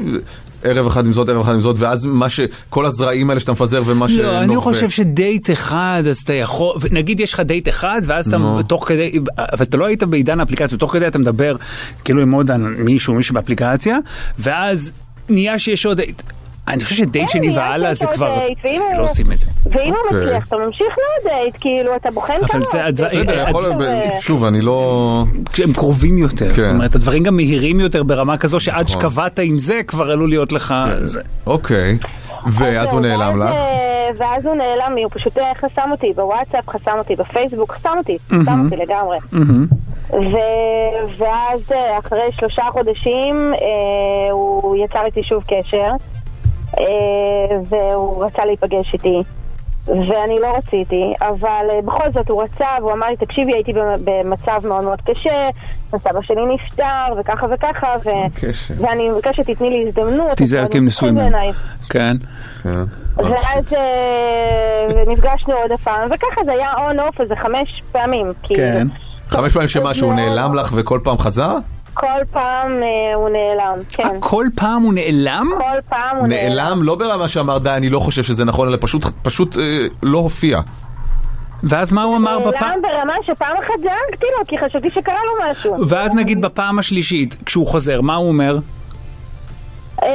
ערב אחד עם זאת, ערב אחד עם זאת, ואז מה ש... כל הזרעים האלה שאתה מפזר ומה ש... לא, אני חושב שדייט אחד, אז אתה יכול, נגיד יש לך דייט אחד, ואז אתה. תוך כדי, אבל אתה לא היית בעידן האפליקציה, תוך כדי אתה מדבר כאילו עם עוד מישהו, מישהו באפליקציה, ואז נהיה שיש עוד דייט. אני חושב שדייט כן, שני נהיה והלאה שיש זה כבר, לא עושים את זה. ואם הוא אוקיי. מצליח, אתה ממשיך לדייט, כאילו, אתה בוחן אבל כמה. זה הדבר- בסדר, אה, יכול... אה, שוב, אני לא... כשהם קרובים יותר, כן. זאת אומרת הדברים גם מהירים יותר ברמה כזו שעד נכון. שקבעת עם זה כבר עלול להיות לך זה. אוקיי. ואז הוא נעלם לך? אה, ואז הוא נעלם לי, הוא פשוט אה, חסם אותי בוואטסאפ, חסם אותי בפייסבוק, חסם אותי, חסם אותי לגמרי. ואז אה, אחרי שלושה חודשים אה, הוא יצר איתי שוב קשר, אה, והוא רצה להיפגש איתי. ואני לא רציתי, אבל אה, בכל זאת הוא רצה, והוא אמר לי, תקשיבי, הייתי במ- במצב מאוד מאוד קשה, הסבא שלי נפטר, וככה וככה, ו... ואני מבקשת שתתני לי הזדמנות. תיזהר כי הם נשואים. כן. כן. ואז אה, נפגשנו עוד הפעם, וככה זה היה און אוף איזה חמש פעמים. כאילו. כן. חמש פעמים שמשהו נעלם לך וכל פעם חזר? כל פעם אה, הוא נעלם, כן. אה, כל פעם הוא נעלם? כל פעם הוא נעלם. נעלם לא ברמה שאמר די אני לא חושב שזה נכון אלא פשוט פשוט אה, לא הופיע. ואז מה הוא אמר בפעם? נעלם ברמה שפעם אחת דאגתי לו, כי חשבתי שקרה לו משהו. ואז נגיד בפעם השלישית, כשהוא חוזר, מה הוא אומר? אה,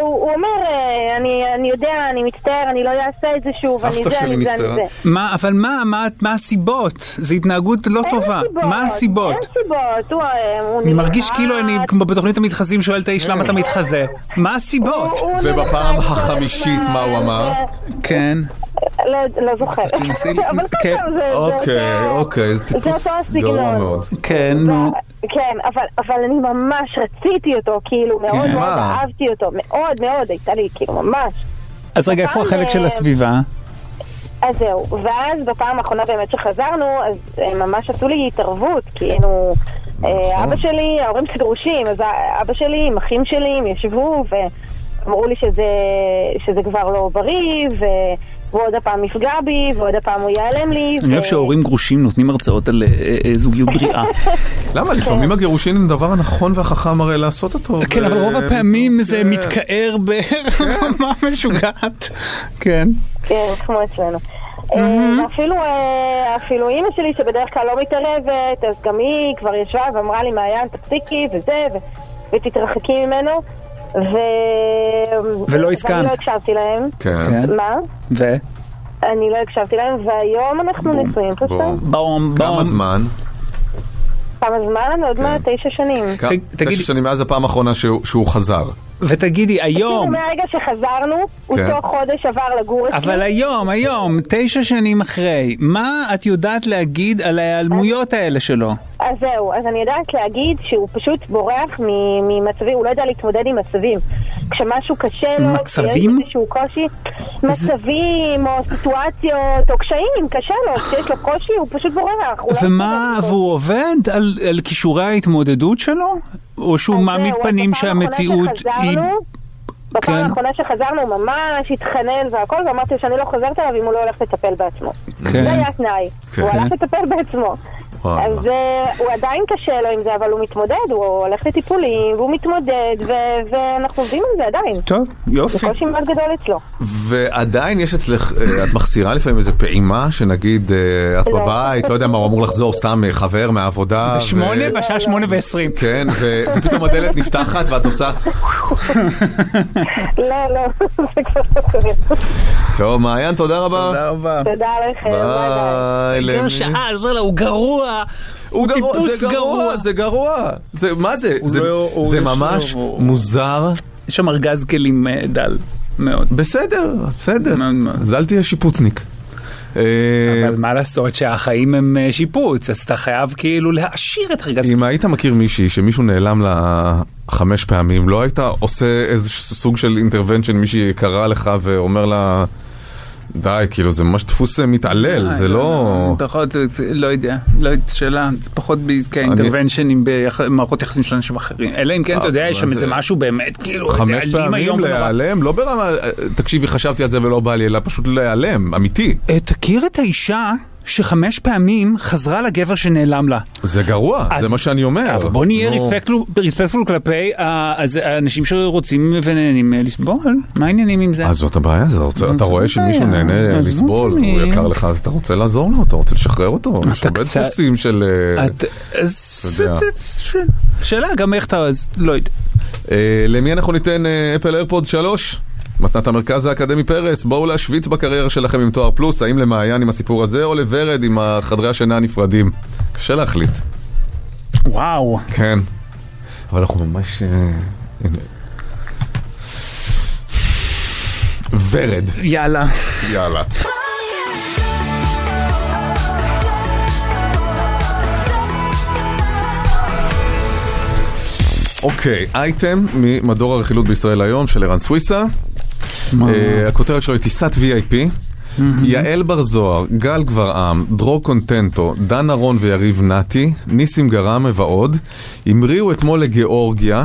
הוא אומר, אה, אני אני יודע, אני מצטער, אני לא אעשה את זה שוב, אני זה, אני זה, אני. זה. מה, אבל מה, מה, מה הסיבות? זו התנהגות לא טובה. סיבות, מה הסיבות? אין סיבות, הוא אה, הוא אני מרגיש. כאילו אני כמו בתוכנית המתחזים שואל את האיש למה אתה מתחזה. מה הסיבות? הוא- הוא ובפעם החמישית מה הוא אמר? כן. לא, לא זוכרת. תנסי לי- אבל כן. ככה, זה- אוקיי, אוקיי, זה טיפוס גרוע. מאוד. כן, נו. כן, אבל, אבל אני ממש רציתי אותו, כאילו, מאוד כן. מאוד מה? אהבתי אותו, מאוד מאוד, הייתה לי, כאילו, ממש. אז רגע, איפה החלק של אה, הסביבה? אז זהו, ואז בפעם האחרונה באמת שחזרנו, אז הם ממש עשו לי התערבות, כאילו, אה, אבא שלי, ההורים שלי גרושים, אז אבא שלי עם אחים שלי, הם ישבו ואמרו לי שזה, שזה כבר לא בריא, ו... והוא עוד הפעם יפגע בי, ועוד הפעם הוא ייעלם לי. אני אוהב שההורים גרושים נותנים הרצאות על אה, אה, זוגיות בריאה. למה? לפעמים הגירושין הם הדבר הנכון והחכם הרי לעשות אותו. כן, אבל רוב הפעמים זה כן. מתקער ברמה משוגעת. כן. כן, כמו אצלנו. אה, אה, אפילו אימא שלי, שבדרך כלל לא מתערבת, אז גם היא כבר ישבה ואמרה לי, מעיין, תפסיקי, וזה, ותתרחקי ממנו. ו... ולא הסכמת. ואני לא הקשבתי להם. כן. כן. מה? ו? אני לא הקשבתי להם, והיום אנחנו נשואים פשוט. בום. בום, כמה. זמן? כמה זמן? עוד כן. מעט תשע שנים. תשע שנים מאז הפעם האחרונה שהוא שהוא חזר. ותגידי, היום, כאילו מהרגע שחזרנו, הוא כן. תוך חודש עבר לגור אצלי. אבל היום, היום, תשע שנים אחרי, מה את יודעת להגיד על ההיעלמויות האלה שלו? אז זהו, אז אני יודעת להגיד שהוא פשוט בורח ממצבים, הוא לא יודע להתמודד עם מצבים. כשמשהו קשה לו, מצבים? כשיש איזשהו קושי, מצבים או סיטואציות או קשיים, קשה לו, כשיש לו קושי הוא פשוט בורח. לא ומה. והוא עובד על, על כישורי ההתמודדות שלו? או שהוא מעמיד פנים שהמציאות היא... בפעם כן. האחרונה שחזרנו הוא ממש התחנן והכל, ואמרתי שאני לא חוזרת אליו אם הוא לא הולך לטפל בעצמו. כן. זה היה התנאי, כן. הוא הלך לטפל בעצמו. אז אה, הוא עדיין קשה לו עם זה, אבל הוא מתמודד, הוא הולך לטיפולים, והוא מתמודד, ו- ואנחנו עובדים על זה עדיין. טוב, זה יופי. קושי מאוד גדול אצלו. ועדיין יש אצלך, אה, את מחסירה לפעמים איזה פעימה, שנגיד אה, את לא. בבית, לא יודע מה, הוא אמור לחזור סתם חבר מהעבודה. בשמונה, בשעה שמונה ועשרים. כן, ופתאום הדלת נפתחת ואת עושה, לא, לא, זה כבר לא קורה. טוב, מעיין, תודה רבה. רבה. תודה לכם, ביי ביי. ביי. שעה, הוא גרוע. הוא גרוע, זה גרוע, זה גרוע. זה, מה זה? זה- לא- זה ממש לו- מוזר. יש שם ארגז כלים אה, דל מאוד. בסדר, בסדר. מאוד מאוד. אז אל תהיה שיפוצניק. אה, אבל מה לעשות שהחיים הם אה, שיפוץ, אז אתה חייב כאילו להעשיר את ארגז אם היית מכיר מישהי שמישהו נעלם לה חמש פעמים, לא היית עושה איזה סוג של אינטרוונשן, מישהי קרא לך ואומר לה, די, כאילו זה ממש דפוס אה, מתעלל, זה לא... פחות, לא יודע, לא יודעת, שאלה, זה פחות בעסקי אינטרוונשנים במערכות יחסים של אנשים אחרים. אלא אם כן, אתה יודע, יש שם איזה זה- משהו באמת, כאילו, חמש פעמים. להיעלם, לא ברמה, אה, תקשיבי, חשבתי על זה ולא בא לי, אלא פשוט להיעלם, אמיתי. אה, תכיר את האישה שחמש פעמים חזרה לגבר שנעלם לה. זה גרוע, אז- זה מה שאני אומר. אבל בוא נהיה נו. ריספקטפול כלפי ה- אז האנשים שרוצים ונהנים אה, לסבול, מה העניינים עם זה? אז זאת הבעיה, זה רוצה- אתה רואה שמישהו. נהנה לסבול, והוא יקר לך, אז אתה רוצה לעזור לו, אתה רוצה לשחרר אותו. יש הרבה דפוסים של... אה, שאלה גם איך אתה, לא יודע. אה, למי אנחנו ניתן אה, אפל איירפוד 3? מתנת המרכז האקדמי פרס, בואו להשוויץ בקריירה שלכם עם תואר פלוס, האם למעיין עם הסיפור הזה או לוורד עם החדרי השינה הנפרדים? קשה להחליט. וואו. כן. אבל אנחנו ממש... אה. ורד. יאללה. יאללה. אוקיי, אייטם ממדור הרכילות בישראל היום של ערן סוויסה. אה, הכותרת שלו היא טיסת VIP. יעל בר זוהר, גל גברעם, דרור קונטנטו, דן ארון ויריב נתי, ניסים גרמה ועוד, המריאו אתמול לגיאורגיה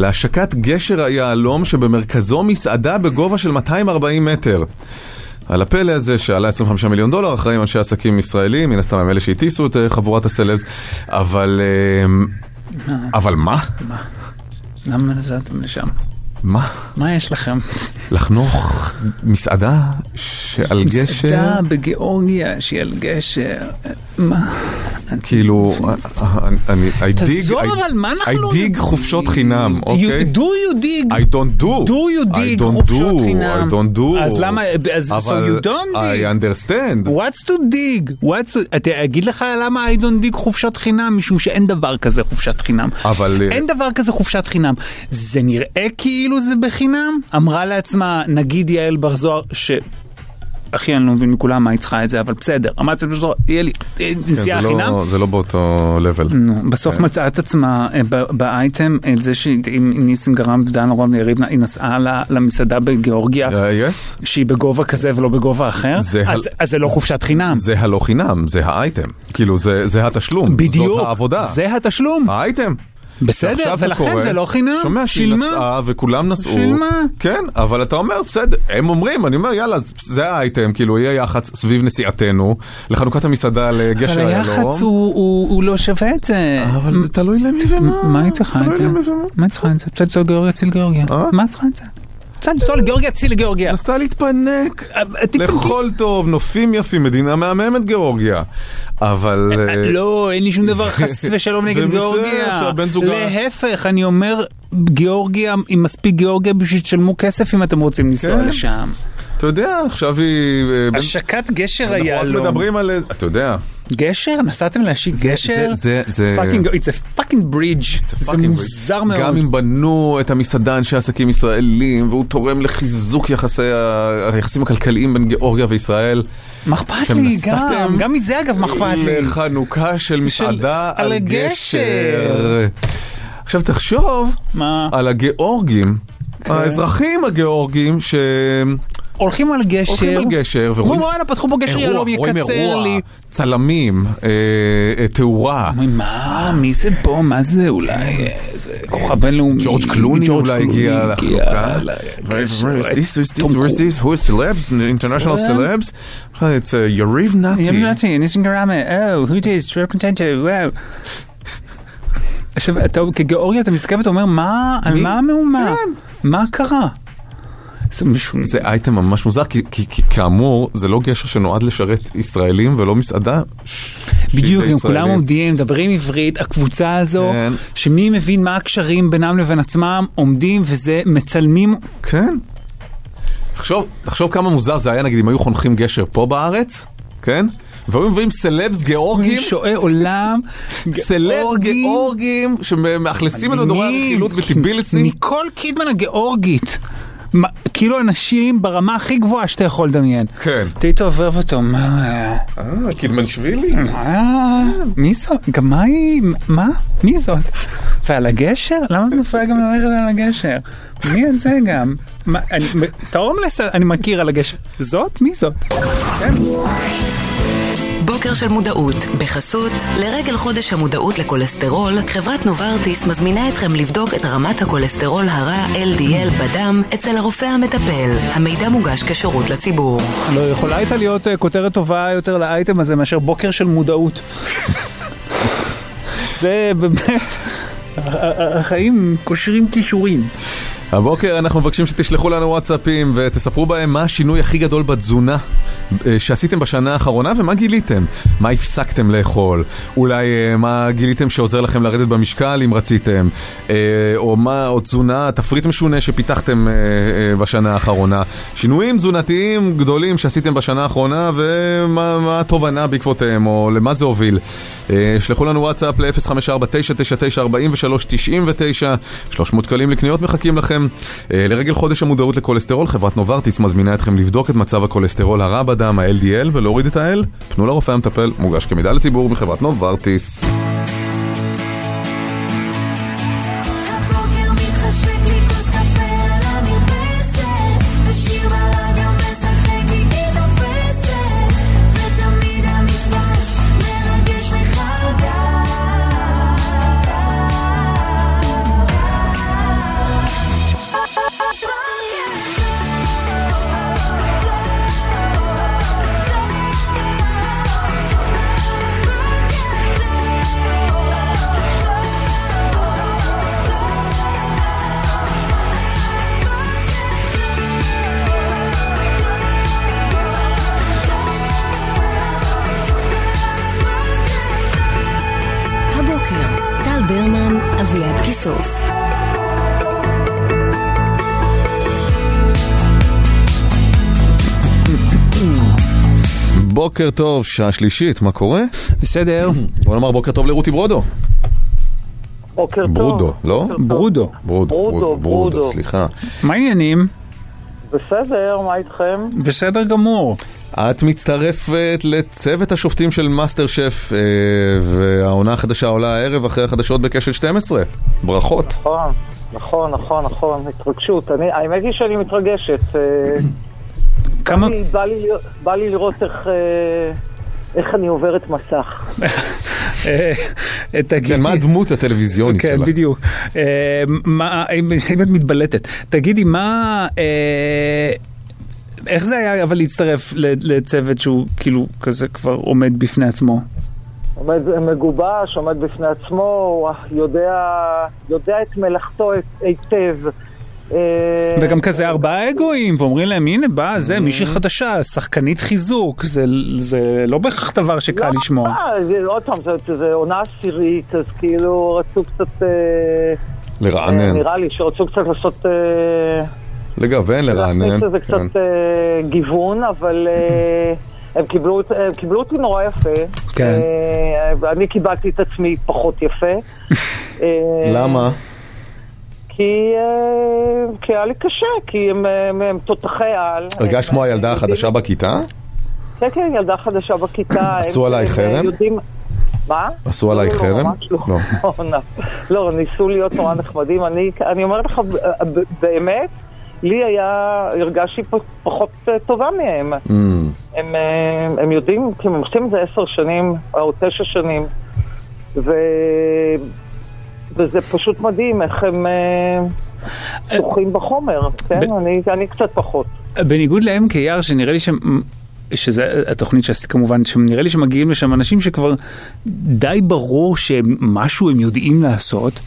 להשקת גשר היהלום שבמרכזו מסעדה בגובה של 240 מטר. על הפלא הזה שעלה 25 מיליון דולר, אחראים אנשי עסקים ישראלים, מן הסתם הם אלה שהטיסו את אה, חבורת הסלבס, אבל... אה, אבל מה? למה נסעתם לשם? מה? מה יש לכם? לחנוך מסעדה שעל גשר? מסעדה בגיאורגיה שהיא על גשר. מה? כאילו, אני, אני, I dig, תעזוב, I- אבל מה אנחנו I dig חופשות חינם, אוקיי? Do you dig? I don't do. Do you dig I חופשות חינם? I don't do. אז למה, אז so you don't I dig? understand. What's to dig? What's to... אתה אגיד לך למה I don't dig חופשות חינם? משום שאין דבר כזה חופשת חינם. אבל... אה, אין דבר כזה חופשת חינם. זה נראה כאילו זה בחינם? אמרה לעצמה, נגיד יעל בר זוהר, ש... אחי, אני לא מבין מכולם מה היא צריכה את זה, אבל בסדר. אמרתי יהיה לי אה, כן, נסיעה לא- חינם. זה לא באותו. נו, בסוף כן. מצאה את עצמה אה, באייטם, אה, זה שעם ניסים גרם ודן רון יריב, היא נסעה למסעדה בגיאורגיה, yes? שהיא בגובה כזה ולא בגובה אחר, אז זה לא חופשת חינם. זה הלא חינם, זה האייטם. כאילו, זה זה התשלום. בדיוק, זאת העבודה. זה התשלום. האייטם. בסדר, ולכן קורא, זה לא חינם. שומע שהיא. נסעה וכולם נסעו. שילמה. כן, אבל אתה אומר, בסדר, הם אומרים, אני אומר, יאללה, זה- האייטם, כאילו, יהיה יח"צ סביב נסיעתנו, לחנוכת המסעדה לגשר אבל איילון. היח"צ הוא- הוא הוא לא שווה את זה. אבל זה תלוי למי ומה. מה היא צריכה את זה? ומה. מה היא צריכה את זה? לנסוע לגיאורגיה, ציל גיאורגיה. אה? מה צריכה את זה? רוצה לנסוע לגיאורגיה, ציל לגיאורגיה. נסתה להתפנק. אה. לכל טוב, נופים יפים, מדינה מהממת גיאורגיה. אבל... אה, לא, אין לי שום דבר חס ושלום נגד גיאורגיה. להפך, אני אומר, גיאורגיה, עם מספיק גיאורגיה בשביל שתשלמו כסף אם אתם רוצים לנסוע כן. לשם. אתה יודע, עכשיו היא... אה, השקת גשר אנחנו רק. מדברים על... איזה- אתה יודע. גשר? נסעתם להשיק גשר? זה- זה- fucking, it's a fucking bridge. זה fucking מוזר מאוד. גם אם בנו את המסעדה אנשי עסקים ישראלים, והוא תורם לחיזוק יחסי היחסים הכלכליים בין גיאורגיה וישראל. מה אכפת לי גם? גם מזה אגב, מה אכפת לי? לחנוכה של מסעדה על על. גשר. עכשיו תחשוב מה? על הגיאורגים, כן. האזרחים הגיאורגים ש... הולכים על גשר. הולכים על גשר ורואים וואלה, פתחו פה גשר יהלום, יקצר לי. צלמים, אה, אה, תאורה. מה? מי זה פה? מה זה? אולי אה, זה כוכב בינלאומי. ג'ורג' קלוני אולי הגיע לחנוכה. ל- Where's לגשר. this? Who's this? תום Where's קרוז. this? Who is celebs? International Celeb? celebs? It's Yariv Nati. ים נתי, ניסים גרמה, או, who this? טרפ קונטנטו, וואו. עכשיו, אתה כגיאורגיה אתה מסתכל ואתה אומר, מה, על? מה המהומה? כן. מה קרה? זה מישהו... זה אייטם ממש מוזר, כי, כי, כי כאמור, זה לא גשר שנועד לשרת ישראלים ולא מסעדה. בדיוק, הם כולם. עומדים, מדברים עברית, הקבוצה הזו, כן. שמי מבין מה הקשרים בינם לבין עצמם, עומדים וזה, מצלמים, כן. תחשוב, תחשוב כמה מוזר זה היה, נגיד, אם היו חונכים גשר פה בארץ, כן? והיו מביאים סלבס גיאורגים, שועי עולם, סלבס גיאורגים. שמאכלסים את מדורי מי- הרכילות בטיביליסי. ניקול קידמן הגיאורגית. מה, כאילו אנשים ברמה הכי גבוהה שאתה יכול לדמיין. כן. טיטו עובר ואתה אומר, אה, קידמנשווילי. אה, מי זאת? גם מה היא? מה? מי זאת? ועל הגשר? למה את מפריעה גם ללכת על הגשר? מי את זה גם? מה, אני- את ההומלס אני מכיר על הגשר. זאת? מי זאת? כן. בוקר של מודעות, בחסות, לרגל חודש המודעות לכולסטרול, חברת נוברטיס מזמינה אתכם לבדוק את רמת הכולסטרול הרע LDL בדם אצל הרופא המטפל. המידע מוגש כשירות לציבור. לא יכולה הייתה להיות אה, כותרת טובה יותר לאייטם הזה מאשר בוקר של מודעות. זה באמת, החיים קושרים כישורים. הבוקר אנחנו מבקשים שתשלחו לנו וואטסאפים ותספרו בהם מה השינוי הכי גדול בתזונה אה, שעשיתם בשנה האחרונה ומה גיליתם. מה הפסקתם לאכול, אולי אה, מה גיליתם שעוזר לכם לרדת במשקל אם רציתם, אה, או מה, או תזונה, תפריט משונה שפיתחתם בשנה האחרונה. שינויים תזונתיים גדולים שעשיתם בשנה האחרונה ומה מה התובנה בעקבותיהם, או למה זה הוביל. שלחו לנו וואטסאפ ל-054-999-4399, 300 שקלים לקניות מחכים לכם. אה, לרגל חודש המודעות לכולסטרול, חברת נוברטיס מזמינה אתכם לבדוק את מצב הכולסטרול הרע בדם, ה-LDL, ולהוריד את ה-L. פנו לרופא המטפל, מוגש כמידע לציבור מחברת נוברטיס. בוקר טוב, שעה שלישית, מה קורה? בסדר, בוא נאמר בוקר טוב לרותי ברודו. בוקר טוב. ברודו, לא? ברודו. ברודו, ברודו, ברודו. סליחה. מה העניינים? בסדר, מה איתכם? בסדר גמור. את מצטרפת לצוות השופטים של מאסטר שף, אה, והעונה החדשה עולה הערב אחרי החדשות בקשת 12. ברכות. נכון, נכון, נכון, נכון, התרגשות. האמת היא שאני מתרגשת. אה, כמה... בא לי, בא, לי, בא לי לראות איך, אה, איך אני עוברת מסך. אה, תגידי... כן, מה הדמות הטלוויזיונית כן, שלה? בדיוק. אה, מה, אם אם את מתבלטת, תגידי, מה... אה, איך זה היה אבל להצטרף לצוות שהוא כאילו כזה כבר עומד בפני עצמו? עומד מגובש, עומד בפני עצמו, יודע, יודע את מלאכתו היטב. אה, וגם כזה ארבעה אגואים, ואומרים להם, הנה באה זה, מישהי חדשה, שחקנית חיזוק, זה, זה לא בהכרח דבר שקל לשמוע. אה, זה, עוד פעם, זה, זה עונה עשירית, אז כאילו רצו קצת... אה, לרענן. אה, נראה לי שרצו קצת לעשות... אה, לגוון, לרענן. להכניס לזה כן. קצת אה, גיוון, אבל אה, הם קיבלו, את- הם קיבלו אותי נורא יפה. כן. אה, ואני קיבלתי את עצמי פחות יפה. אה, למה? כי, אה, כי היה לי קשה, כי הם, הם, הם תותחי על. הרגשת כמו הילדה החדשה בכיתה? כן, כן, ילדה חדשה בכיתה. עשו עלייך הם חרם? יודעים... מה? עשו לא, חרם? ממש לא. לא. לא, ניסו להיות נורא נחמדים. אני, אני אומרת לך, ב- באמת, לי היה, הרגשתי פחות אה, טובה מהם. Mm. הם, אה, הם יודעים, כי הם עושים את זה עשר שנים, או תשע שנים, ו... וזה פשוט מדהים איך הם אה, פתוחים בחומר, כן? אני, אני קצת פחות. בניגוד ל-MKR, שנראה לי שהם... שזה התוכנית שעשיתי כמובן, שנראה לי שמגיעים לשם אנשים שכבר די ברור שמשהו הם יודעים לעשות.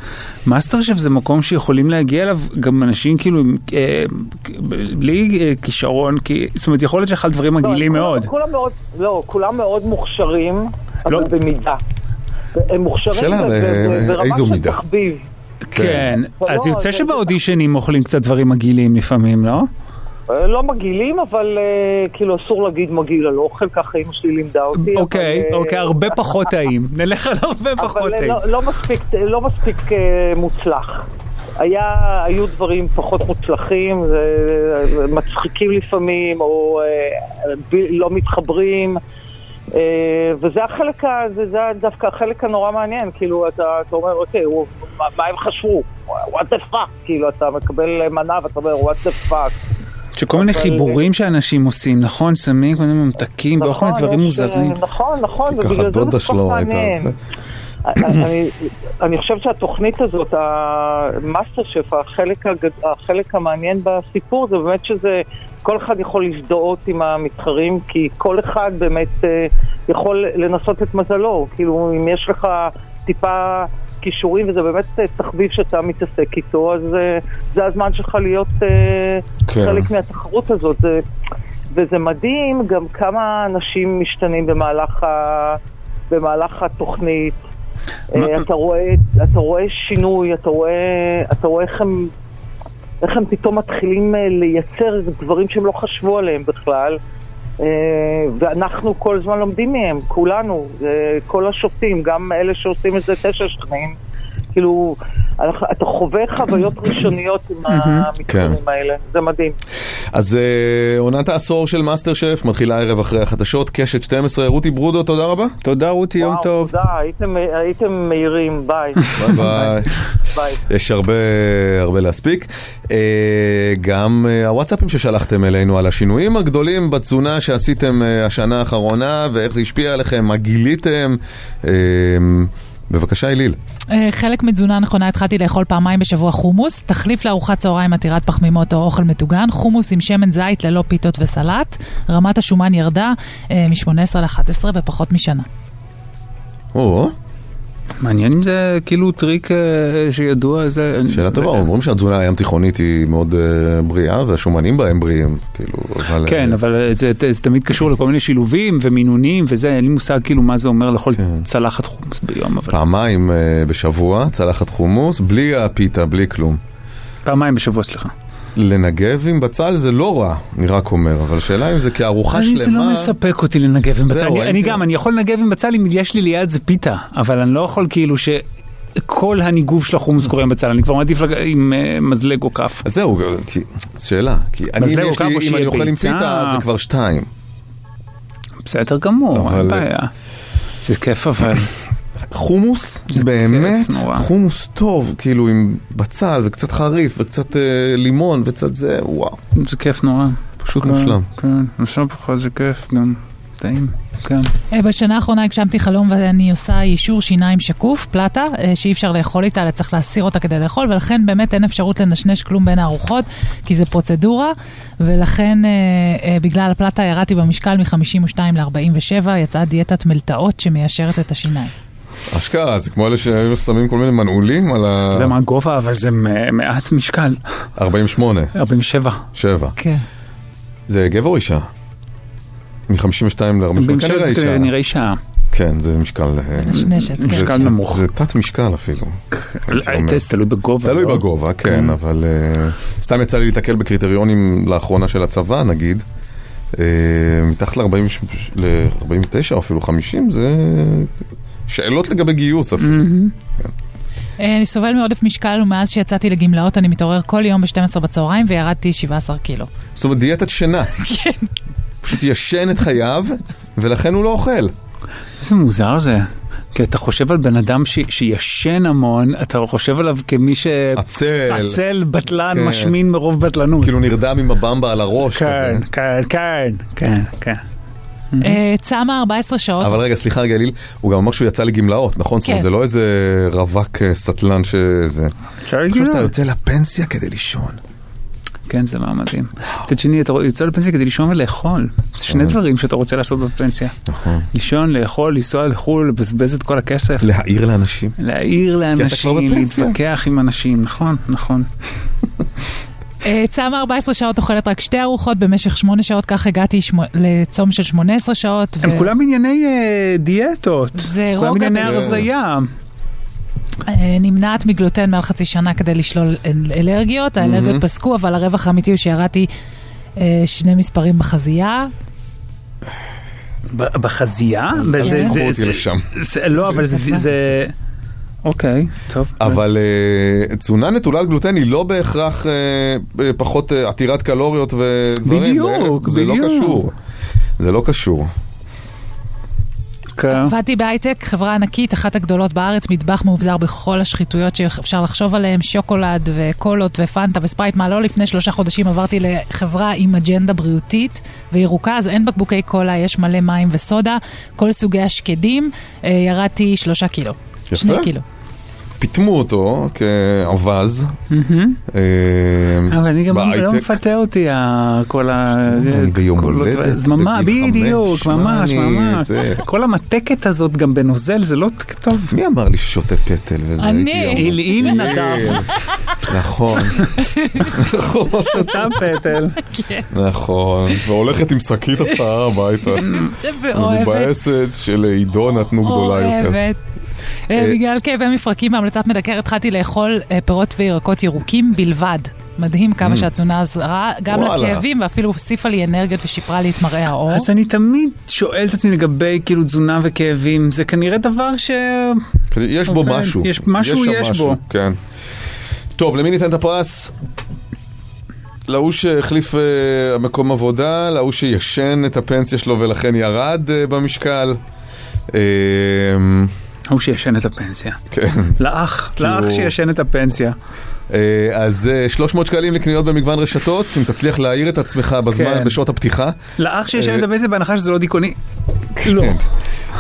מאסטר שף זה מקום שיכולים להגיע אליו גם אנשים כאילו אה, בלי אה, כישרון, כי, זאת אומרת יכול להיות שאחד הדברים מגעילים כולם- מאוד. כולם מאוד, לא, כולם מאוד מוכשרים, אבל במידה. הם מוכשרים שאלה, ב- ב- אה, ברמה איזו של מידה? תחביב. כן, אבל אז לא, יוצא שבאודישנים אוכלים קצת דברים מגעילים לפעמים, לא? אה, לא מגעילים, אבל אה, כאילו אסור להגיד מגעיל על אוכל, ככה אמא שלי לימדה אותי. אוקיי, אבל, אה, אוקיי, הרבה פחות טעים. נלך על הרבה פחות אבל טעים. לא, לא מספיק, לא מספיק אה, מוצלח. היה, היו דברים פחות מוצלחים, מצחיקים לפעמים, או אה, ב- לא מתחברים. אה, וזה החלק, זה, זה דווקא החלק הנורא מעניין, כאילו אתה, אתה אומר, אוקיי, הוא, מה, מה הם חשבו? what the fuck, כאילו אתה מקבל מנה ואתה אומר, what the fuck. שכל מיני חיבורים שאנשים עושים, נכון? שמים כל מיני ממתקים וכל מיני דברים יש, מוזרים. אה, נכון, נכון, ובגלל זה זה כל כך מעניין. אני, אני חושבת שהתוכנית הזאת, המאסטר שף. החלק המעניין בסיפור זה באמת שזה, כל אחד יכול להזדהות עם המתחרים, כי כל אחד באמת אה, יכול לנסות את מזלו. כאילו, אם יש לך טיפה כישורים וזה באמת אה, תחביב שאתה מתעסק איתו, אז אה, זה הזמן שלך להיות כן. חלק מהתחרות הזאת. זה, וזה מדהים גם כמה אנשים משתנים במהלך, ה, במהלך התוכנית. אתה רואה, אתה רואה שינוי, אתה רואה, אתה רואה איך הם, איך הם פתאום מתחילים אה, לייצר דברים שהם לא חשבו עליהם בכלל. אה, ואנחנו כל הזמן לומדים מהם, כולנו, אה, כל השופטים, גם אלה שעושים את זה תשע שנים. כאילו, אתה חווה חוויות ראשוניות עם המתחרים כן. האלה, זה מדהים. אז אה, עונת העשור של מאסטר שף מתחילה ערב אחרי החדשות, קשת 12, רותי ברודו, תודה רבה. תודה רותי, יום טוב. תודה, הייתם, מהירים, ביי. ביי ביי. יש הרבה, הרבה להספיק. אה, גם אה, הוואטסאפים ששלחתם אלינו על השינויים הגדולים בתזונה שעשיתם השנה האחרונה ואיך זה השפיע עליכם, מה גיליתם. בבקשה, אליל. אה, חלק מתזונה נכונה התחלתי לאכול פעמיים בשבוע חומוס, תחליף לארוחת צהריים עתירת פחמימות או אוכל מטוגן, חומוס עם שמן זית ללא פיתות וסלט, רמת השומן ירדה מ-18 ל-11 בפחות משנה. או, מעניין אם זה כאילו טריק אה, שידוע, זה... שאלה טובה, אומרים שהתזונה הים תיכונית היא מאוד אה, בריאה והשומנים בהם בריאים, כאילו, אבל... כן, אבל זה, זה, תמיד קשור לכל מיני שילובים ומינונים וזה, אין לי מושג כאילו מה זה אומר לאכול צלחת חומוס ביום, אבל פעמיים אה, בשבוע, צלחת חומוס, בלי הפיתה, בלי כלום. פעמיים בשבוע, סליחה. לנגב עם בצל זה לא רע, אני רק אומר, אבל השאלה אם זה כארוחה אני, שלמה... זה לא מספק אותי לנגב עם בצל. אני, אני. גם, אני יכול לנגב עם בצל אם יש לי ליד זה פיתה, אבל אני לא יכול כאילו ש... כל הניגוב של החומוס קורה עם בצל, אני כבר מעדיף לג- עם אה, מזלג או כף. אז זהו, כי, שאלה, כי אני, אם לי, אם אני אוכל עם. פיתה, זה כבר שתיים. בסדר גמור, אין אבל- בעיה. זה כיף אבל. חומוס, זה באמת. חומוס טוב, כאילו עם בצל וקצת חריף וקצת אה, לימון וקצת זה, וואו, זה כיף נורא. פשוט כן, מושלם. כן, עכשיו בכלל זה כיף, גם טעים. כן. אה, בשנה האחרונה הגשמתי חלום ואני עושה יישור שיניים שקוף, פלטה, אה, שאי אפשר לאכול איתה, אלא צריך להסיר אותה כדי לאכול, ולכן באמת אין אפשרות לנשנש כלום בין הארוחות, כי זה פרוצדורה, ולכן אה, אה, בגלל הפלטה ירדתי במשקל מ-52 ל-47, יצאה דיאטת מלטעות שמיישרת את השיניים. אשכרה, זה כמו אלה שהיו שמים כל מיני מנעולים על ה... זה מהגובה, אבל זה מ- מעט משקל. 48, 47. 7. כן. זה גבר או אישה? מ-52 ל-48, במשקל כנראה זה אישה. נראה אישה. כן, זה משקל... אה, נשנשת, כן. משקל נמוך. זה תת משקל אפילו. זה תלוי בגובה. תלוי לא? בגובה, כן, כן. אבל אה, סתם יצא לי להתקל בקריטריונים לאחרונה של הצבא, נגיד. אה, מתחת ל-49 או אפילו 50, זה שאלות לגבי גיוס אפילו. מהמם. אה, אני סובל מעודף משקל, ומאז שיצאתי לגמלאות אני מתעורר כל יום ב-12 בצהריים, וירדתי 17 קילו. זאת אומרת, דיאטת שינה. כן. פשוט ישן את חייו, ולכן הוא לא אוכל. איזה מוזר זה. כי אתה חושב על בן אדם ש... שישן המון, אתה חושב עליו כמי ש... עצל. עצל, בטלן, כן. משמין מרוב בטלנות. כאילו נרדם עם הבמבה על הראש כן, כזה. כן, כן, כן, כן. אה, צמה 14 שעות. אבל רגע, סליחה רגע, אליל, הוא גם אמר שהוא יצא לגמלאות, נכון? זאת אומרת, כן. זה לא איזה רווק אה, סטלן שזה... אפשר אני חושב שאתה לגמלאות. יוצא לפנסיה כדי לישון. כן, זה מה מדהים. מצד שני, אתה יוצא לפנסיה כדי לישון ולאכול. זה שני דברים שאתה רוצה לעשות בפנסיה. נכון. לישון, לאכול, לנסוע לחו"ל, לבזבז את כל הכסף. להעיר לאנשים. להעיר אתה לאנשים. להתווכח עם אנשים, נכון, נכון. אה, צמה 14 שעות, אוכלת רק שתי ארוחות במשך 8 שעות, כך הגעתי לצום של 18 שעות. הם ו- כולם ענייני אה, דיאטות. זה כולם רוגע ענייני ב- הרזייה. אה, נמנעת מגלוטן מעל חצי שנה כדי לשלול אל- אלרגיות, האלרגיות. פסקו, אבל הרווח האמיתי הוא שירדתי אה, שני מספרים בחזייה. בחזייה? אל תיקחו אותי לשם. לא, אבל זה... זה- אוקיי, טוב. אבל אה, תזונה נטולת גלוטן היא לא בהכרח אה, פחות אה, עתירת קלוריות ודברים. בדיוק, זה לא בדיוק. קשור. זה לא קשור. כן. עבדתי בהייטק, חברה ענקית, אחת הגדולות בארץ, מטבח מאובזר בכל השחיתויות שאפשר לחשוב עליהן, שוקולד וקולות ופנטה וספרייט, מה לא לפני שלושה חודשים עברתי לחברה עם אג'נדה בריאותית וירוקה, אז אין בקבוקי קולה, יש מלא מים וסודה, כל סוגי השקדים, ירדתי שלושה קילו. יפה. שני קילו. פיטמו אותו כאווז. אה, אבל אני גם לא. מפתה אותי כל ה... אני ביום הולדת, בדיוק, ממש, ממש. כל המתקת הזאת גם בנוזל, זה לא טוב. מי אמר לי ששותה פטל? וזה אני. הייתי איל איל יום- נדב. נכון, שותה פטל. נכון. והולכת עם שקית הפתעה הביתה. ואוהבת. מבאסת שלעידו נתנו גדולה יותר. אוהבת. אה, אה, בגלל כאבי מפרקים בהמלצת מדקר התחלתי לאכול אה, פירות וירקות ירוקים בלבד. מדהים כמה Mm. שהתזונה עזרה גם. לכאבים ואפילו הוסיפה לי אנרגיות ושיפרה לי את מראה העור. אז אני תמיד שואל את עצמי לגבי כאילו תזונה וכאבים, זה כנראה דבר ש... יש בו. משהו. יש משהו, יש בו. כן. טוב, למי ניתן את הפרס? להוא שהחליף אה, מקום עבודה, להוא שישן את הפנסיה שלו ולכן ירד אה, במשקל. אה, ההוא שישן את הפנסיה. כן. לאח, לאח שישן את הפנסיה. אה, אז אה, 300 שקלים לקניות במגוון רשתות, אם תצליח להעיר את עצמך בזמן, כן. בשעות הפתיחה. לאח שישן אה, את הפנסיה בהנחה שזה לא דיכאוני. לא. כן.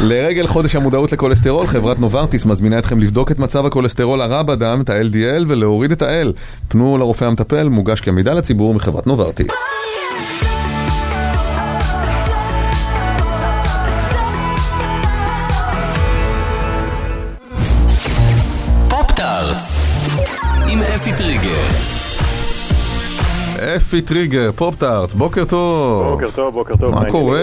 לרגל חודש המודעות לכולסטרול, חברת נוברטיס מזמינה אתכם לבדוק את מצב הכולסטרול הרע בדם, את ה-LDL, ולהוריד את ה-L. פנו לרופא המטפל, מוגש כמידע לציבור מחברת נוברטיס. אפי טריגר, פופ-טארטס, בוקר טוב. בוקר טוב, בוקר טוב. מה קורה?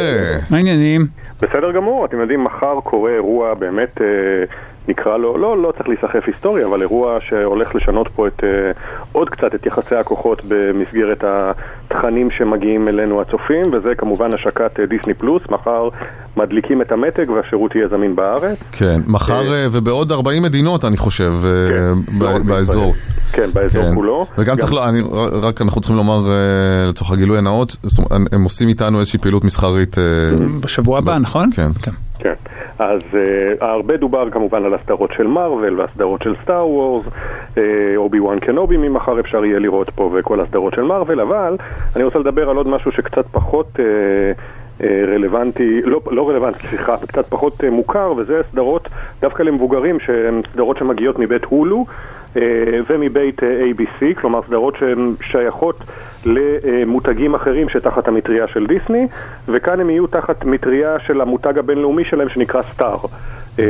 מה העניינים? בסדר גמור, אתם יודעים, מחר קורה אירוע באמת אה, נקרא לו, לא, לא צריך להיסחף היסטוריה, אבל אירוע שהולך לשנות פה את, אה, עוד קצת את יחסי הכוחות במסגרת התכנים שמגיעים אלינו הצופים, וזה כמובן השקת אה, דיסני פלוס, מחר מדליקים את המתג והשירות יהיה זמין בארץ. כן, מחר אה, ובעוד 40 מדינות אני חושב אה, ב- באזור. כן, באזור כולו. וגם צריך, לא, אני, רק אנחנו צריכים לומר אה, לצורך הגילוי הנאות, הם עושים איתנו איזושהי פעילות מסחרית. אה, בשבוע הבא, נכון? כן. כן, אז uh, הרבה דובר כמובן על הסדרות של מארוול והסדרות של סטאר וורס, אובי וואן קנובי ממחר אפשר יהיה לראות פה וכל הסדרות של מארוול, אבל אני רוצה לדבר על עוד משהו שקצת פחות uh, רלוונטי, לא, לא רלוונטי, סליחה, קצת פחות uh, מוכר, וזה סדרות דווקא למבוגרים שהן סדרות שמגיעות מבית הולו. אה, ומבית אה, ABC, כלומר סדרות שהן שייכות למותגים אחרים שתחת המטריה של דיסני, וכאן הם יהיו תחת מטריה של המותג הבינלאומי שלהם שנקרא סטאר. אה,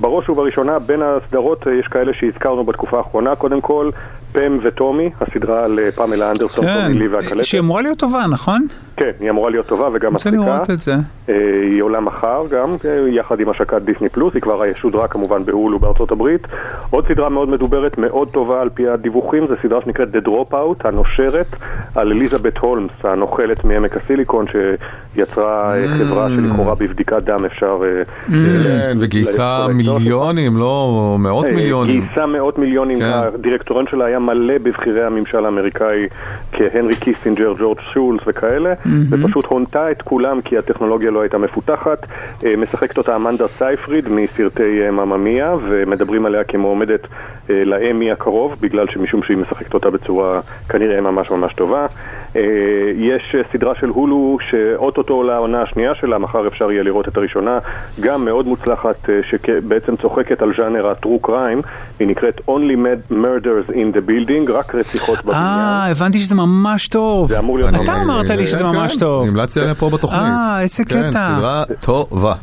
בראש ובראשונה בין הסדרות אה, יש כאלה שהזכרנו בתקופה האחרונה, קודם כל פם וטומי, הסדרה על אה, פמלה אנדרסון, כן, טומי לי והקלטת. שהיא אמורה להיות טובה, נכון? כן, היא אמורה להיות טובה וגם רוצה מצחיקה. לראות את זה. אה, היא עולה מחר גם, אה, יחד עם השקת דיסני פלוס, היא כבר שודרה כמובן בהולו בארצות הברית. עוד סדרה מאוד מדוברת, מאוד טובה על פי הדיווחים, זו סדרה שנקראת The Dropout, הנושרת, על אליזבת הולמס, הנוכלת מעמק הסיליקון, שיצרה אה, חברה שלכאורה בבדיקת דם אפשר... אה, כן, וגייסה מיליונים, לא מאות מיליונים. גייסה מאות מיליונים, כן. הדירקטוריון שלה היה מלא בבכירי הממשל האמריקאי כהנרי קיסינג'ר, ג'ורג' שולץ וכאלה, מהמם. ופשוט הונתה את כולם כי הטכנולוגיה לא הייתה מפותחת. אה, משחקת אותה אמנדה סייפריד מסרטי אה, מאמה מיה, ומדברים עליה כמועמדת אה, לאמי הקרוב, בגלל שמשום שהיא משחקת אותה בצורה כנראה ממש ממש טובה. אה, יש אה, סדרה של הולו שאו-טו-טו עולה העונה השנייה שלה, מחר אפשר יהיה לראות את הראשונה, גם מאוד מוצלחת, אה, שבעצם צוחקת על ז'אנר ה-true crime, היא נקראת Only Murders in the Building, רק רציחות בבניין. אה, הבנתי שזה ממש טוב. זה אמור להיות אתה אמרת לי שזה כן, ממש כן, טוב. המלצתי עליה פה בתוכנית. אה, איזה כן, קטע. סדרה טובה.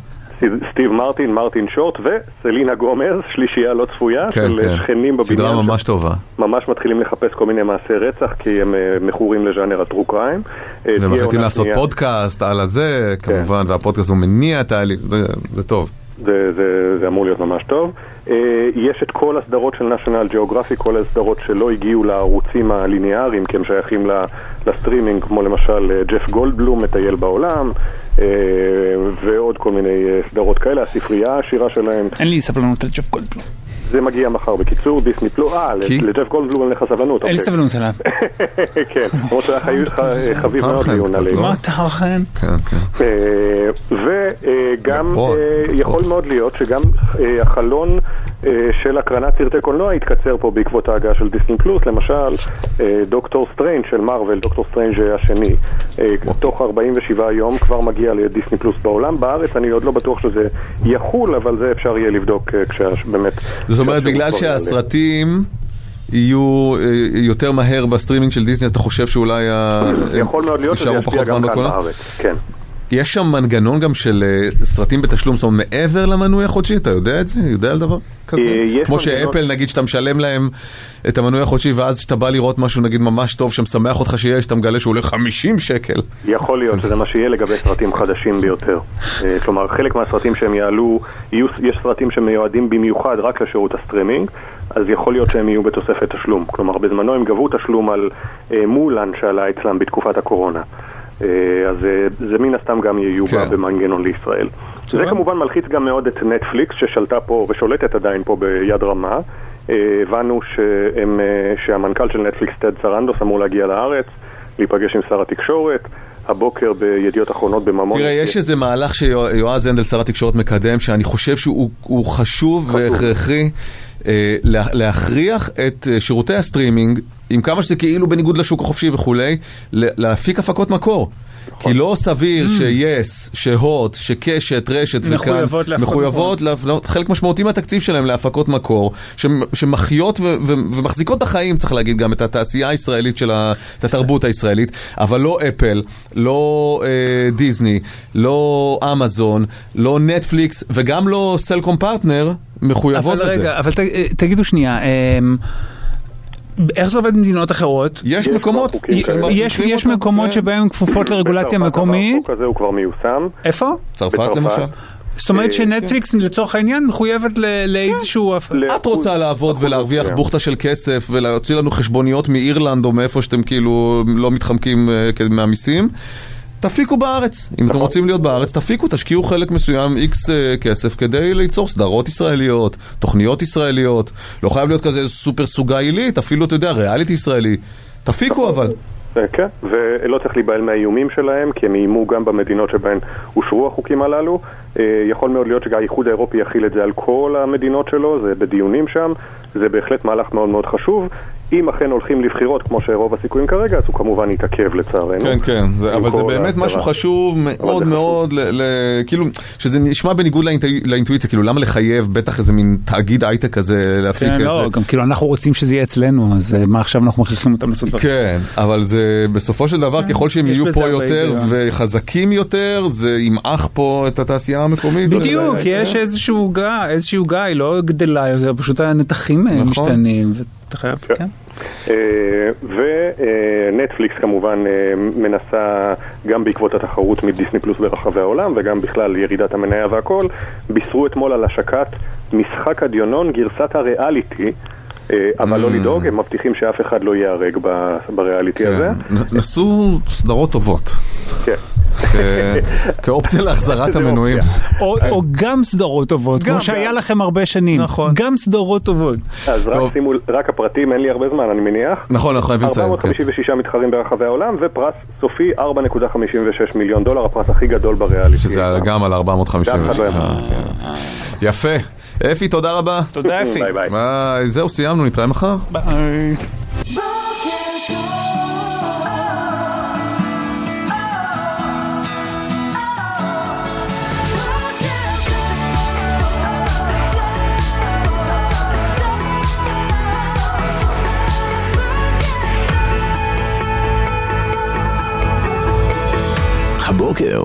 סטיב מרטין, מרטין שורט וסלינה גומז, שלישייה לא צפויה, כן, של כן. שכנים בבניין. סדרה ש- ממש טובה. ממש מתחילים לחפש כל מיני מעשי רצח כי הם אה, מכורים לז'אנר הטרו קריים. אה, ומחליטים לעשות שנייה. פודקאסט על הזה, כמובן, והפודקאסט הוא מניע את ההליך, זה- זה טוב. זה, זה, זה אמור להיות ממש טוב. אה, יש את כל הסדרות של national geographic, כל הסדרות שלא הגיעו לערוצים הליניאריים כי הם שייכים לסטרימינג, כמו למשל אה, ג'ף גולדבלום מטייל בעולם, אה, ועוד כל מיני אה, סדרות כאלה, הספרייה העשירה שלהם. אין לי סבלנות על ג'ף גולדבלום. זה מגיע מחר בקיצור, דיסני פלוס, אה, כי? לג'ף גולדבלום אין לך סבלנות. אין לי אוקיי. סבלנות עליו. כן, למרות שהיה חביב מאוד לעיון עלינו. מה אתה אוכל? וגם יכול מאוד להיות שגם אה, החלון אה, של הקרנת סרטי קולנוע יתקצר פה בעקבות ההגעה של דיסני פלוס, למשל אה, דוקטור סטריינג' של מארוול, דוקטור סטריינג' השני, אה, תוך 47 יום כבר מגיע לדיסני פלוס בעולם, בארץ אני עוד לא בטוח שזה יחול, אבל זה אפשר יהיה לבדוק אה, כשבאמת... זאת אומרת, בגלל שהסרטים יהיו אה, יותר מהר בסטרימינג של דיסני, אז אתה חושב שאולי ה- יכול מאוד להיות שזה יישארו ישפיע פחות גם זמן כאן בקולנוע? בארץ, כן. יש שם מנגנון גם של אה, סרטים בתשלום, זאת אומרת, מעבר למנוי החודשי, אתה יודע את זה? יודע על דבר כזה? אה, כמו שאפל, נגיד, שאתה משלם להם את המנוי החודשי, ואז כשאתה בא לראות משהו, נגיד, ממש טוב, שמשמח אותך שיש, אתה מגלה שהוא עולה 50 שקל. יכול להיות שזה מה שיהיה לגבי סרטים חדשים ביותר. אה, כלומר, חלק מהסרטים שהם יעלו, יש סרטים שמיועדים במיוחד רק לשירות הסטרימינג, אז יכול להיות שהם יהיו בתוספת תשלום. כלומר, בזמנו הם גבו תשלום על מולן שעלה אצלם בתקופת הקורונה. אה, אז אה, זה מן הסתם גם יהיו כן. במנגנון לישראל. זה כמובן מלחיץ גם מאוד את נטפליקס ששלטה פה ושולטת עדיין פה ביד רמה. אה, הבנו שהם, שהמנכ"ל של נטפליקס, טד סרנדוס, אמור להגיע לארץ, להיפגש עם שר התקשורת. הבוקר בידיעות אחרונות בממון. תראה, יש איזה מהלך שיועז הנדל, שר התקשורת, מקדם, שאני חושב שהוא הוא חשוב והכרחי. לה- להכריח את שירותי הסטרימינג, עם כמה שזה כאילו בניגוד לשוק החופשי וכולי, להפיק הפקות מקור. כי לא סביר ש-yes, ש-HOT, שקשת, רשת וכאן, מחויבות להפקות מחויבות, להפנות חלק משמעותי מהתקציב שלהם להפקות מקור, שמ- שמחיות ומחזיקות בחיים, צריך להגיד, גם את התעשייה הישראלית של התרבות הישראלית, אבל לא אפל, לא אה, דיסני, לא אמזון, לא נטפליקס, וגם לא סלקום פרטנר, מחויבות אבל בזה. רגע, אבל ת- תגידו שנייה, אמ, איך זה עובד במדינות אחרות? יש מקומות, יש- יש יש מקומות שבהם הן כפופות לרגולציה מקומית. החוק הזה הוא כבר מיושם. איפה? צרפת למשל? זאת אומרת אה, שנטפליקס לצורך העניין מחויבת ל- לאיזשהו... את רוצה לעבוד ולהרוויח בוכטה של כסף ולהוציא לנו חשבוניות מאירלנד או מאיפה שאתם כאילו לא מתחמקים אה, מהמיסים. תפיקו בארץ, אם אתם רוצים להיות בארץ, תפיקו, תשקיעו חלק מסוים, איקס אה, כסף, כדי ליצור סדרות ישראליות, תוכניות ישראליות, לא חייב להיות כזה סופר סוגה עילית, אפילו, אתה יודע, ריאליטי ישראלי. תפיקו אבל. אה, כן, ולא צריך להיבהל מהאיומים שלהם, כי הם איימו גם במדינות שבהן אושרו החוקים הללו. אה, יכול מאוד להיות שהאיחוד האירופי יכיל את זה על כל המדינות שלו, זה בדיונים שם, זה בהחלט מהלך מאוד מאוד חשוב. אם אכן הולכים לבחירות, כמו שרוב הסיכויים כרגע, אז הוא כמובן יתעכב לצערנו. כן, כן, זה, אבל זה באמת. משהו חשוב מאוד מאוד, ל, ל, כאילו, שזה נשמע בניגוד לאינט, לאינטואיציה, כאילו למה לחייב בטח איזה מין תאגיד הייטק כזה להפיק כן, איזה... לא, גם כאילו אנחנו רוצים שזה יהיה אצלנו, אז אה, מה עכשיו אנחנו מכריחים אותם לעשות דברים? כן, אבל זה בסופו של דבר, ככל שהם יהיו פה יותר. וחזקים יותר, זה ימעך פה את התעשייה המקומית. בדיוק, כי יש איזשהו גיא, איזשהו גיא, לא גדלה יותר, פשוט הנתחים אה, נכון. משתנים, ואתה חייב, כן. ונטפליקס כמובן אה, מנסה, גם בעקבות התחרות מדיסני פלוס ברחבי העולם וגם בכלל ירידת המניה והכל, בישרו אתמול על השקת משחק הדיונון גרסת הריאליטי. אה, אבל לא Mm. לדאוג, הם מבטיחים שאף אחד לא ייהרג בריאליטי הזה. כן, נ- נסו סדרות טובות. כן. כאופציה להחזרת המנויים. או או גם סדרות טובות, כמו שהיה לכם הרבה שנים. נכון. גם סדרות טובות. אז רק שימו, רק הפרטים, אין לי הרבה זמן, אני מניח. נכון, אנחנו חייבים לסיים. כן. 456 מתחרים ברחבי העולם, ופרס סופי 4.56 מיליון דולר, הפרס הכי גדול בריאליטי. שזה גם על 450. שאף אחד לא יאמין. כן. יפה. אפי, תודה רבה. תודה, אפי. ביי ביי. ביי. זהו, סיימנו, נתראה מחר. ביי. הבוקר